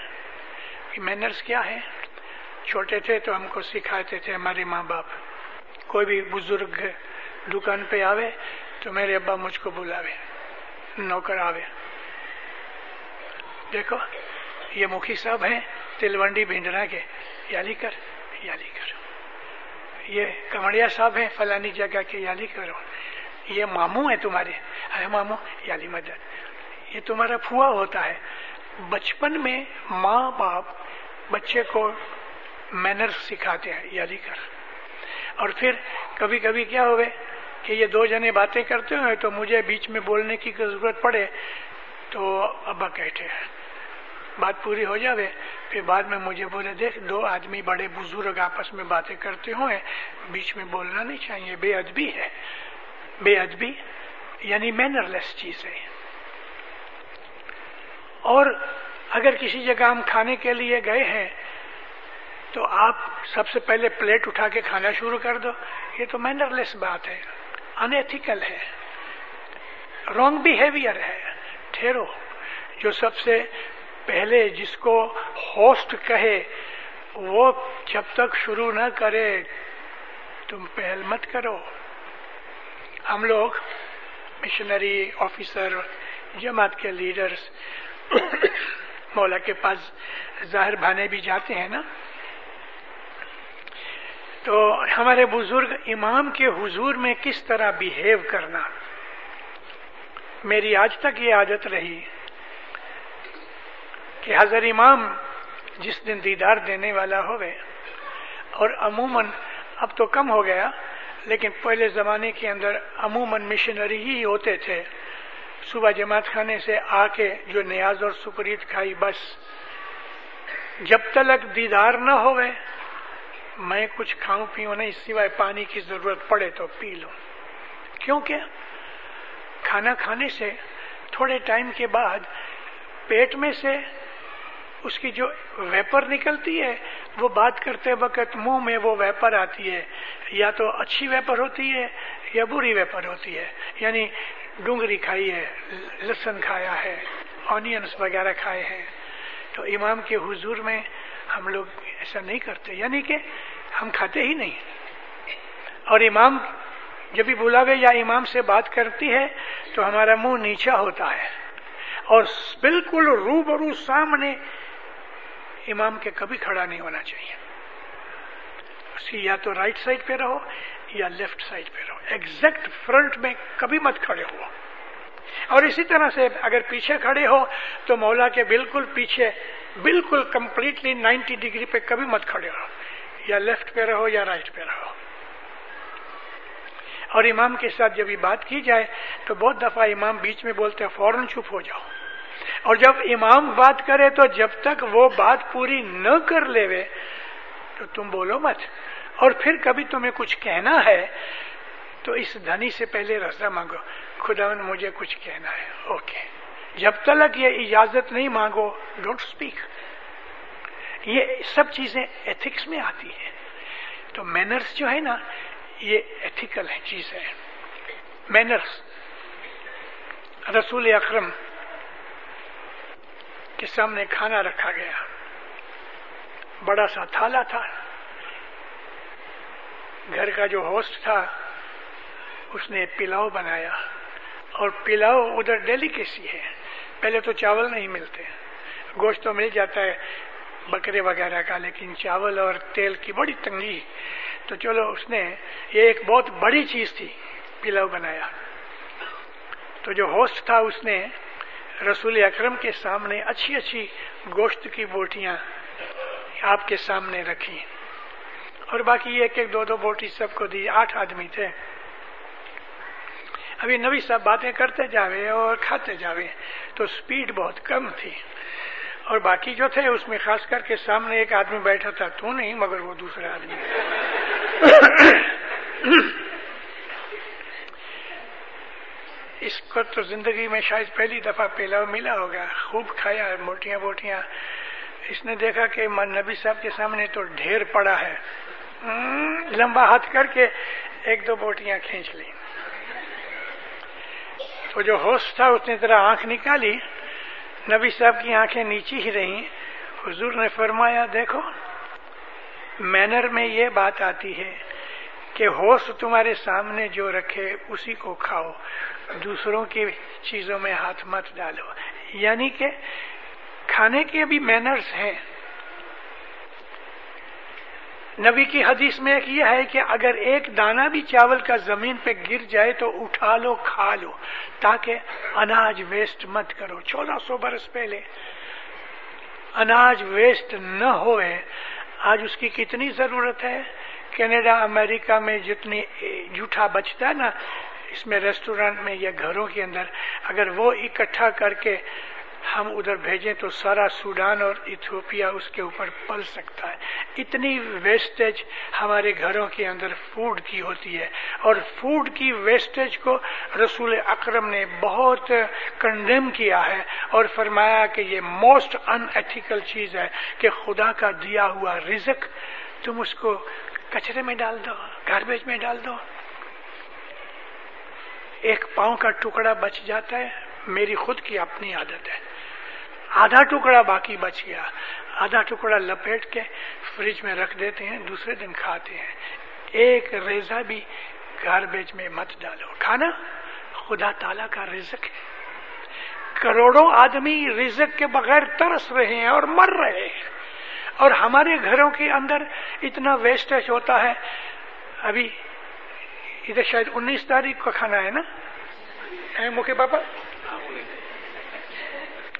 مینرز کیا ہے چھوٹے تھے تو ہم کو سکھاتے تھے ہمارے ماں باپ، کوئی بھی بزرگ دکان پہ آوے تو میرے ابا مجھ کو بلاوے، نوکر آوے۔ دیکھو، یہ مکھی صاحب ہیں تلونڈی بھنڈرا کے۔ یالی کر یالی کر یہ کمڑیا صاحب ہیں، فلانی جگہ کے یالی کرو یہ ماموں ہے تمہارے۔ ارے ماموں، یالی مدد۔ یہ تمہارا پھوا ہوتا ہے۔ بچپن میں ماں باپ بچے کو مینر سکھاتے ہیں یالی کر۔ اور پھر کبھی کبھی کیا ہوئے کہ یہ دو جنے باتیں کرتے ہوئے تو مجھے بیچ میں بولنے کی ضرورت پڑے تو ابا کہتے ہیں، بات پوری ہو جاوے۔ پھر بعد میں مجھے بولے، دیکھ، دو آدمی بڑے بزرگ آپس میں باتیں کرتے ہوئے بیچ میں بولنا نہیں چاہیے، بے ادبی ہے۔ بے ادبی یعنی مینر لیس چیز ہے اور اگر کسی جگہ ہم کھانے کے لیے گئے ہیں، تو آپ سب سے پہلے پلیٹ اٹھا کے کھانا شروع کر دو۔ یہ تو مینر لیس بات ہے انتیکل ہے۔ رانگ بہیویئر ہے۔ ٹھہرو۔ جو سب سے پہلے جس کو ہوسٹ کہے، وہ جب تک شروع نہ کرے، تم پہل مت کرو۔ ہم لوگ مشنری آفیسر جماعت کے لیڈرز مولا کے پاس ظاہر بھانے بھی جاتے ہیں نا؟ تو ہمارے بزرگ امام کے حضور میں کس طرح بیہیو کرنا؟ میری آج تک یہ عادت رہی کہ حضر امام جس دن دیدار دینے والا ہوئے، اور عموماً اب تو کم ہو گیا، لیکن پہلے زمانے کے اندر عموماً مشنری ہی ہوتے تھے۔ صبح جماعت خانے سے آ کے جو نیاز اور سپرید کھائی، بس۔ جب تک دیدار نہ ہوئے، میں کچھ کھاؤں پیوں نہیں، سوائے پانی کی ضرورت پڑے تو پی لوں۔ کیونکہ کھانا کھانے سے تھوڑے ٹائم کے بعد پیٹ میں سے اس کی جو ویپر نکلتی ہے، وہ بات کرتے وقت منہ میں وہ ویپر آتی ہے۔ یا تو اچھی ویپر ہوتی ہے یا بری ویپر ہوتی ہے۔ یعنی ڈونگری کھائی ہے لسن کھایا ہے آنینس وغیرہ کھائے ہیں۔ تو امام کے حضور میں ہم لوگ ایسا نہیں کرتے یعنی کہ ہم کھاتے ہی نہیں۔ اور امام جب بھی بلاوے یا امام سے بات کرتی ہے تو ہمارا منہ نیچا ہوتا ہے۔ اور بالکل رو برو سامنے امام کے کبھی کھڑا نہیں ہونا چاہیے۔ اس کی یا تو رائٹ سائڈ پہ رہو یا لیفٹ سائڈ پہ رہو۔ ایگزیکٹ فرنٹ میں کبھی مت کھڑے ہو۔ اور اسی طرح سے اگر پیچھے کھڑے ہو تو مولا کے بالکل پیچھے، بالکل کمپلیٹلی نائنٹی ڈگری پہ کبھی مت کھڑے ہو۔ یا لیفٹ پہ رہو یا رائٹ پہ رہو۔ اور امام کے ساتھ جب یہ بات کی جائے تو بہت دفعہ امام بیچ میں بولتے ہیں، فوراً چپ ہو جاؤ۔ اور جب امام بات کرے تو جب تک وہ بات پوری نہ کر لے تو تم بولو مت۔ اور پھر کبھی تمہیں کچھ کہنا ہے تو اس دھنی سے پہلے رضا مانگو۔ خدا مجھے کچھ کہنا ہے۔ اوکے۔ جب تک یہ اجازت نہیں مانگو ڈونٹ اسپیک یہ سب چیزیں ایتھکس میں آتی ہیں۔ تو مینرس جو ہے نا، یہ ایتھیکل ہے، چیز ہے۔ مینرس رسول اکرم کے سامنے کھانا رکھا گیا۔ بڑا سا تھالا تھا۔ گھر کا جو ہوسٹ تھا، اس نے پلاؤ بنایا۔ اور پلاؤ ادھر ڈیلیکیسی ہے۔ پہلے تو چاول نہیں ملتے۔ گوشت تو مل جاتا ہے بکرے وغیرہ کا، لیکن چاول اور تیل کی بڑی تنگی۔ تو چلو، اس نے یہ ایک بہت بڑی چیز تھی، پلاؤ بنایا۔ تو جو ہوسٹ تھا، اس نے رسول اکرم کے سامنے اچھی اچھی گوشت کی بوٹیاں آپ کے سامنے رکھی اور باقی ایک ایک دو دو بوٹی سب کو دی، آٹھ آدمی تھے۔ ابھی نبی صاحب باتیں کرتے جاوے اور کھاتے جاوے، تو سپیڈ بہت کم تھی۔ اور باقی جو تھے، اس میں خاص کر کے سامنے ایک آدمی بیٹھا تھا، تو نہیں، مگر وہ دوسرا آدمی۔ اس کو تو زندگی میں شاید پہلی دفعہ پہلا ملا ہوگا۔ خوب کھایا، موٹیاں بوٹیاں۔ اس نے دیکھا کہ نبی صاحب کے سامنے تو ڈھیر پڑا ہے۔ لمبا ہاتھ کر کے ایک دو بوٹیاں کھینچ لی تو جو ہوش تھا، اس نے ذرا آنکھ نکالی۔ نبی صاحب کی آنکھیں نیچی ہی رہیں۔ حضور نے فرمایا، دیکھو، مینر میں یہ بات آتی ہے کہ ہوش تمہارے سامنے جو رکھے، اسی کو کھاؤ۔ دوسروں کی چیزوں میں ہاتھ مت ڈالو۔ یعنی کہ کھانے کے بھی مینرز ہیں۔ نبی کی حدیث میں ایک یہ ہے کہ اگر ایک دانہ بھی چاول کا زمین پہ گر جائے تو اٹھا لو، کھا لو، تاکہ اناج ویسٹ مت کرو۔ چودہ سو برس پہلے اناج ویسٹ نہ ہوئے۔ آج اس کی کتنی ضرورت ہے؟ کینیڈا، امریکہ میں جتنی جھوٹا بچتا ہے نا، اس میں ریسٹورینٹ میں یا گھروں کے اندر، اگر وہ اکٹھا کر کے ہم ادھر بھیجیں تو سارا سوڈان اور ایتھوپیا اس کے اوپر پل سکتا ہے۔ اتنی ویسٹیج ہمارے گھروں کے اندر فوڈ کی ہوتی ہے اور فوڈ کی ویسٹیج کو رسول اکرم نے بہت کنڈیم کیا ہے اور فرمایا کہ یہ موسٹ ان ایتھیکل چیز ہے کہ خدا کا دیا ہوا رزق تم اس کو کچرے میں ڈال دو گاربیج میں ڈال دو۔ ایک پاؤں کا ٹکڑا بچ جاتا ہے، میری خود کی اپنی عادت ہے۔ آدھا ٹکڑا باقی بچ گیا۔ آدھا ٹکڑا لپیٹ کے فریج میں رکھ دیتے ہیں، دوسرے دن کھاتے ہیں۔ ایک ریزا بھی گاربیج میں مت ڈالو۔ کھانا خدا تعالی کا رزق ہے۔ کروڑوں آدمی رزق کے بغیر ترس رہے ہیں اور مر رہے ہیں۔ اور ہمارے گھروں کے اندر اتنا ویسٹیج ہوتا ہے۔ ابھی ادھر شاید انیس تاریخ کا کھانا ہے نا؟ مکے پاپا۔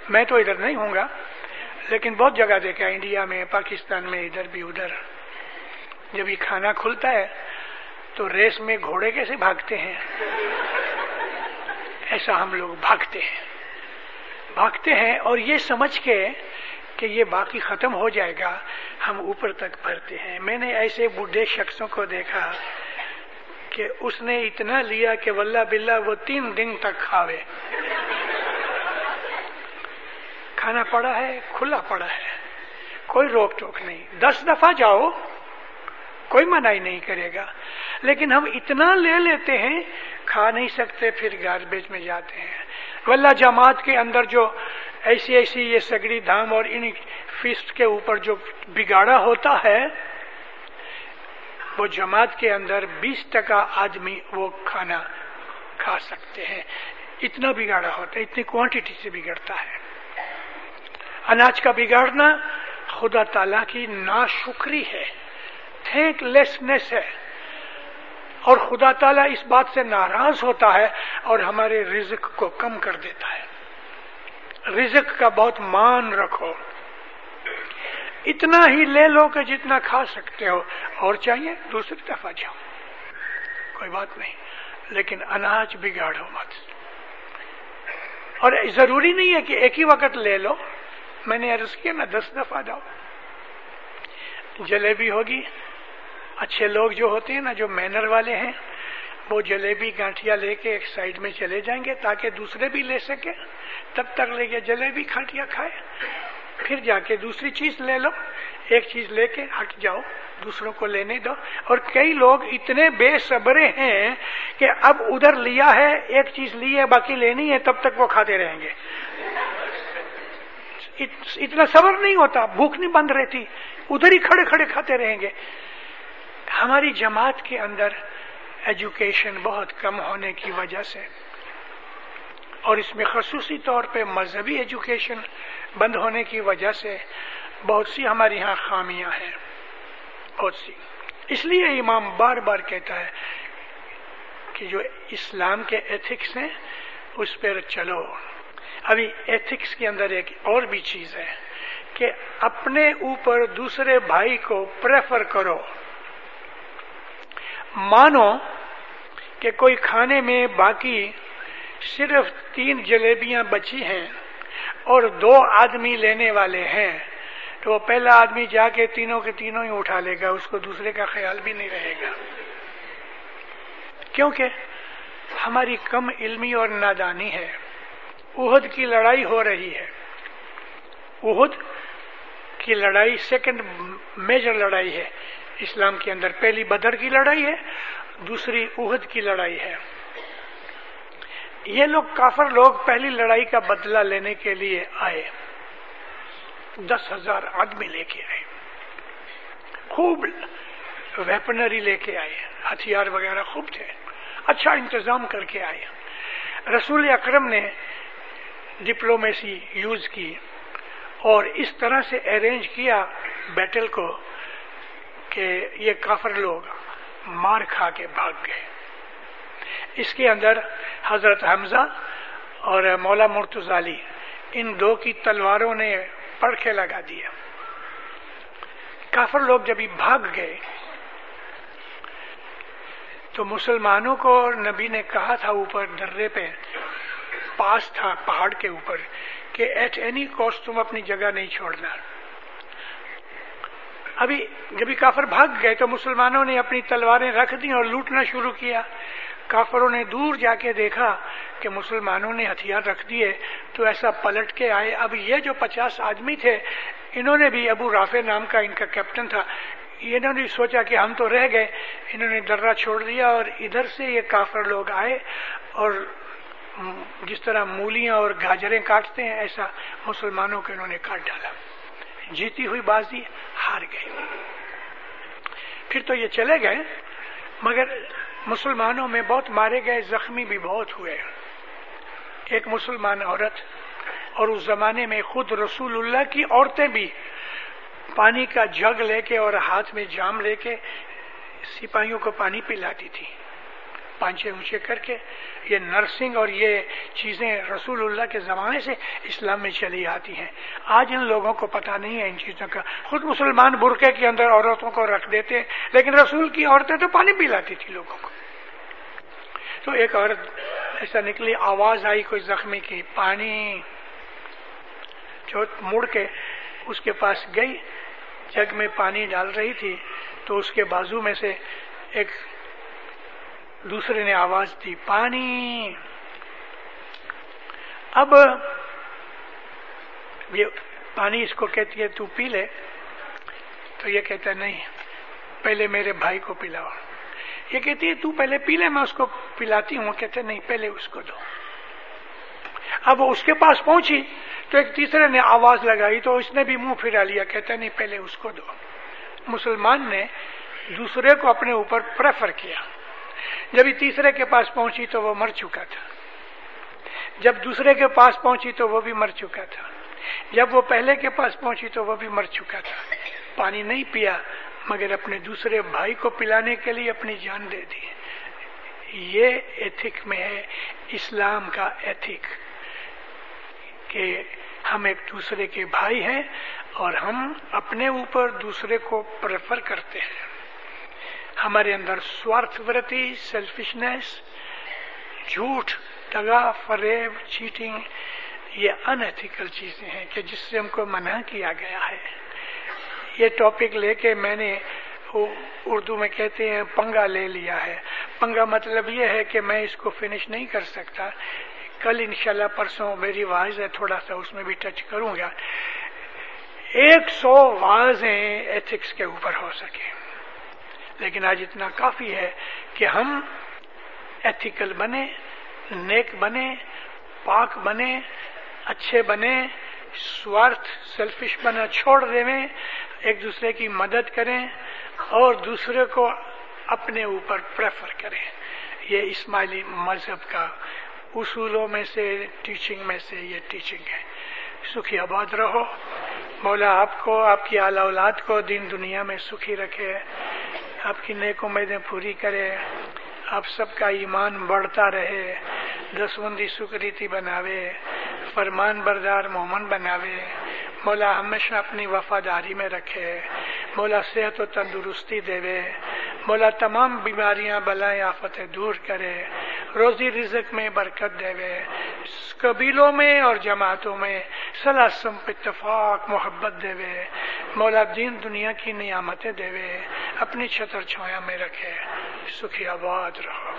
میں تو ادھر نہیں ہوں گا، لیکن بہت جگہ دیکھا، انڈیا میں، پاکستان میں، ادھر بھی، ادھر۔ جب یہ کھانا کھلتا ہے تو ریس میں گھوڑے کیسے بھاگتے ہیں؟ ایسا ہم لوگ بھاگتے ہیں۔ بھاگتے ہیں اور یہ سمجھ کے کہ یہ باقی ختم ہو جائے گا، ہم اوپر تک بھرتے ہیں۔ میں نے ایسے بڈھے شخصوں کو دیکھا کہ اس نے اتنا لیا کہ ولہ بلّہ وہ تین دن تک کھاوے۔ کھانا پڑا ہے، کھلا پڑا ہے۔ کوئی روک ٹوک نہیں۔ دس دفعہ جاؤ، کوئی منائی نہیں کرے گا۔ لیکن ہم اتنا لے لیتے ہیں، کھا نہیں سکتے، پھر گاربیج میں جاتے ہیں۔ ولہ جماعت کے اندر جو ایسی ایسی یہ سگڑی دھام اور ان فسٹ کے اوپر جو بگاڑا ہوتا ہے، وہ جماعت کے اندر بیس ٹکا آدمی وہ کھانا کھا سکتے ہیں۔ اتنا بگاڑا ہوتا ہے، اتنی کوانٹٹی سے بگڑتا ہے۔ اناج کا بگاڑنا خدا تعالی کی ناشکری ہے تھینک لیسنس ہے۔ اور خدا تعالیٰ اس بات سے ناراض ہوتا ہے اور ہمارے رزق کو کم کر دیتا ہے۔ رزق کا بہت مان رکھو۔ اتنا ہی لے لو کہ جتنا کھا سکتے ہو۔ اور چاہیے دوسری دفعہ جاؤ۔ کوئی بات نہیں، لیکن اناج بگاڑو مت۔ اور ضروری نہیں ہے کہ ایک ہی وقت لے لو۔ میں نے عرض کیا نا، دس دفعہ جاؤ۔ جلیبی ہوگی۔ اچھے لوگ جو ہوتے ہیں نا، جو مینر والے ہیں، وہ جلیبی گانٹیا لے کے ایک سائڈ میں چلے جائیں گے تاکہ دوسرے بھی لے سکے۔ تب تک لے کے جلیبی کھانٹیا کھائے پھر جا کے دوسری چیز لے لو۔ ایک چیز لے کے ہٹ جاؤ۔ دوسروں کو لینے دو۔ اور کئی لوگ اتنے بے صبرے ہیں کہ اب ادھر لیا ہے، ایک چیز لی ہے، باقی لینی ہے، تب تک وہ کھاتے رہیں گے۔ اتنا صبر نہیں ہوتا، بھوک نہیں بند رہتی، ادھر ہی کھڑے کھڑے کھاتے رہیں گے۔ ہماری جماعت کے اندر ایجوکیشن بہت کم ہونے کی وجہ سے، اور اس میں خصوصی طور پہ مذہبی ایجوکیشن بند ہونے کی وجہ سے بہت سی ہمارے یہاں خامیاں ہیں۔ بہت سی۔ اس لیے امام بار بار کہتا ہے کہ جو اسلام کے ایتھکس ہیں، اس پہ چلو۔ ابھی ایتھکس کے اندر ایک اور بھی چیز ہے کہ اپنے اوپر دوسرے بھائی کو پریفر کرو۔ مانو کہ کوئی کھانے میں باقی صرف تین جلیبیاں بچی ہیں اور دو آدمی لینے والے ہیں، تو وہ پہلا آدمی جا کے تینوں کے تینوں ہی اٹھا لے گا، اس کو دوسرے کا خیال بھی نہیں رہے گا۔ کیونکہ ہماری کم علمی اور نادانی ہے۔ اہد کی لڑائی ہو رہی ہے۔ اہد کی لڑائی سیکنڈ میجر لڑائی ہے۔ اسلام کے اندر پہلی بدر کی لڑائی ہے، دوسری اہد کی لڑائی ہے۔ یہ لوگ کافر لوگ پہلی لڑائی کا بدلہ لینے کے لیے آئے۔ دس ہزار آدمی لے کے آئے۔ خوب ویپنری لے کے آئے۔ ہتھیار وغیرہ خوب تھے۔ اچھا انتظام کر کے آئے۔ رسول اکرم نے ڈپلومیسی یوز کی اور اس طرح سے ارینج کیا بیٹل کو کہ یہ کافر لوگ مار کھا کے بھاگ گئے۔ اس کے اندر حضرت حمزہ اور مولا مرتزالی ان دو کی تلواروں نے پڑکے لگا دیا کافر لوگ جب بھاگ گئے تو مسلمانوں کو نبی نے کہا تھا اوپر درے پہ پاس تھا پہاڑ کے اوپر کہ ایٹ اینی کوسٹ تم اپنی جگہ نہیں چھوڑنا۔ ابھی جب کافر بھاگ گئے تو مسلمانوں نے اپنی تلواریں رکھ دی اور لوٹنا شروع کیا۔ کافروں نے دور جا کے دیکھا کہ مسلمانوں نے ہتھیار رکھ دیے تو ایسا پلٹ کے آئے۔ اب یہ جو پچاس آدمی تھے، انہوں نے بھی ابو رافع نام کا ان کا کیپٹن تھا۔ انہوں نے سوچا کہ ہم تو رہ گئے، انہوں نے درہ چھوڑ دیا اور ادھر سے یہ کافر لوگ آئے اور جس طرح مولیاں اور گاجریں کاٹتے ہیں، ایسا مسلمانوں کو انہوں نے کاٹ ڈالا۔ جیتی ہوئی بازی ہار گئے۔ پھر تو یہ چلے گئے، مگر مسلمانوں میں بہت مارے گئے، زخمی بھی بہت ہوئے۔ ایک مسلمان عورت، اور اس زمانے میں خود رسول اللہ کی عورتیں بھی پانی کا جگ لے کے اور ہاتھ میں جام لے کے سپاہیوں کو پانی پلاتی تھی پانچے اونچے کر کے یہ نرسنگ اور یہ چیزیں رسول اللہ کے زمانے سے اسلام میں چلی آتی ہیں۔ آج ان لوگوں کو پتا نہیں ہے ان چیزوں کا۔ خود مسلمان برقے کے اندر عورتوں کو رکھ دیتے لیکن رسول کی عورتیں تو پانی پلاتی تھی لوگوں کو۔ تو ایک عورت ایسا نکلی، آواز آئی کوئی زخمی کی، پانی۔ جو مڑ کے اس کے پاس گئی، جگ میں پانی ڈال رہی تھی، تو اس کے بازو میں سے ایک دوسرے نے آواز دی، پانی. اب یہ پانی اس کو کہتی ہے، تو پی لے. تو یہ کہتا ہے، نہیں، پہلے میرے بھائی کو پلاؤ۔ یہ کہتی ہے، تو پہلے پی لے، میں اس کو پلاتی ہوں۔ کہتے نہیں، پہلے اس کو دو۔ اب اس کے پاس پہنچی، تو ایک تیسرے نے آواز لگائی، تو اس نے بھی منہ پھرا لیا، کہتا نہیں، پہلے اس کو دو۔ مسلمان نے دوسرے کو اپنے اوپر پریفر کیا۔ جب یہ تیسرے کے پاس پہنچی تو وہ مر چکا تھا۔ جب دوسرے کے پاس پہنچی تو وہ بھی مر چکا تھا۔ جب وہ پہلے کے پاس پہنچی تو وہ بھی مر چکا تھا۔ پانی نہیں پیا، مگر اپنے دوسرے بھائی کو پلانے کے لیے اپنی جان دے دی۔ یہ ایتھک میں ہے، اسلام کا ایتھک کہ ہم ایک دوسرے کے بھائی ہیں اور ہم اپنے اوپر دوسرے کو پریفر کرتے ہیں۔ ہمارے اندر سوارتھ ورتی سیلفشنس جھوٹ، دگا، فریب چیٹنگ یہ انتھیکل چیزیں ہیں کہ جس سے ہم کو منع کیا گیا ہے۔ یہ ٹاپک لے کے میں نے اردو میں کہتے ہیں پنگا لے لیا ہے۔ پنگا مطلب یہ ہے کہ میں اس کو فنش نہیں کر سکتا۔ کل انشاءاللہ پرسوں میری واضح ہے، تھوڑا سا اس میں بھی ٹچ کروں گا۔ ایک سو واضح ایتھکس کے اوپر ہو سکے۔ لیکن آج اتنا کافی ہے کہ ہم ایتھیکل بنے، نیک بنے، پاک بنے، اچھے بنے، سوارتھ سیلفش بنا، چھوڑ دے میں ایک دوسرے کی مدد کریں اور دوسرے کو اپنے اوپر پریفر کریں۔ یہ اسماعیلی مذہب کا اصولوں میں سے ٹیچنگ میں سے یہ ٹیچنگ ہے۔ سکھی آباد رہو۔ مولا آپ کو، آپ کی اعلی اولاد کو دین دنیا میں سکھی رکھے۔ آپ کی نیک امیدیں پوری کرے، آپ سب کا ایمان بڑھتا رہے دسوندی سکریتی بناوے، فرمان بردار مومن بناوے۔ مولا ہمیشہ اپنی وفاداری میں رکھے مولا صحت و تندرستی دے مولا تمام بیماریاں بلائیں آفتیں دور کرے روزی رزق میں برکت دے قبیلوں میں اور جماعتوں میں سلاسم اتفاق محبت دے مولا دین دنیا کی نعمتیں دے اپنی چھتر چھویا میں رکھے۔ سکھی آباد رہو۔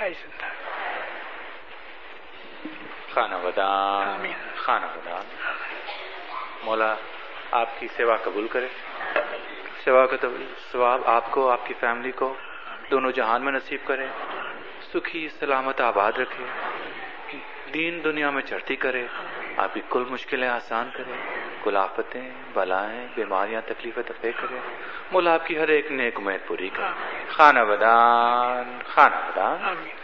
ہے زندہ۔ خانہ ودان خانہ ودان مولا آپ کی سیوا قبول کرے۔ سیوا کا ثواب آپ کو آپ کی فیملی کو۔ دونوں جہان میں نصیب کرے۔ سکھی سلامت آباد رکھے۔ دین دنیا میں چڑھتی کرے۔ آپ کی کل مشکلیں آسان کرے۔ کل آفتیں بلائیں بیماریاں تکلیفیں دفے کرے۔ مولا آپ کی ہر ایک نیک امید پوری کرے۔ خانہ بدان خانہ بدان۔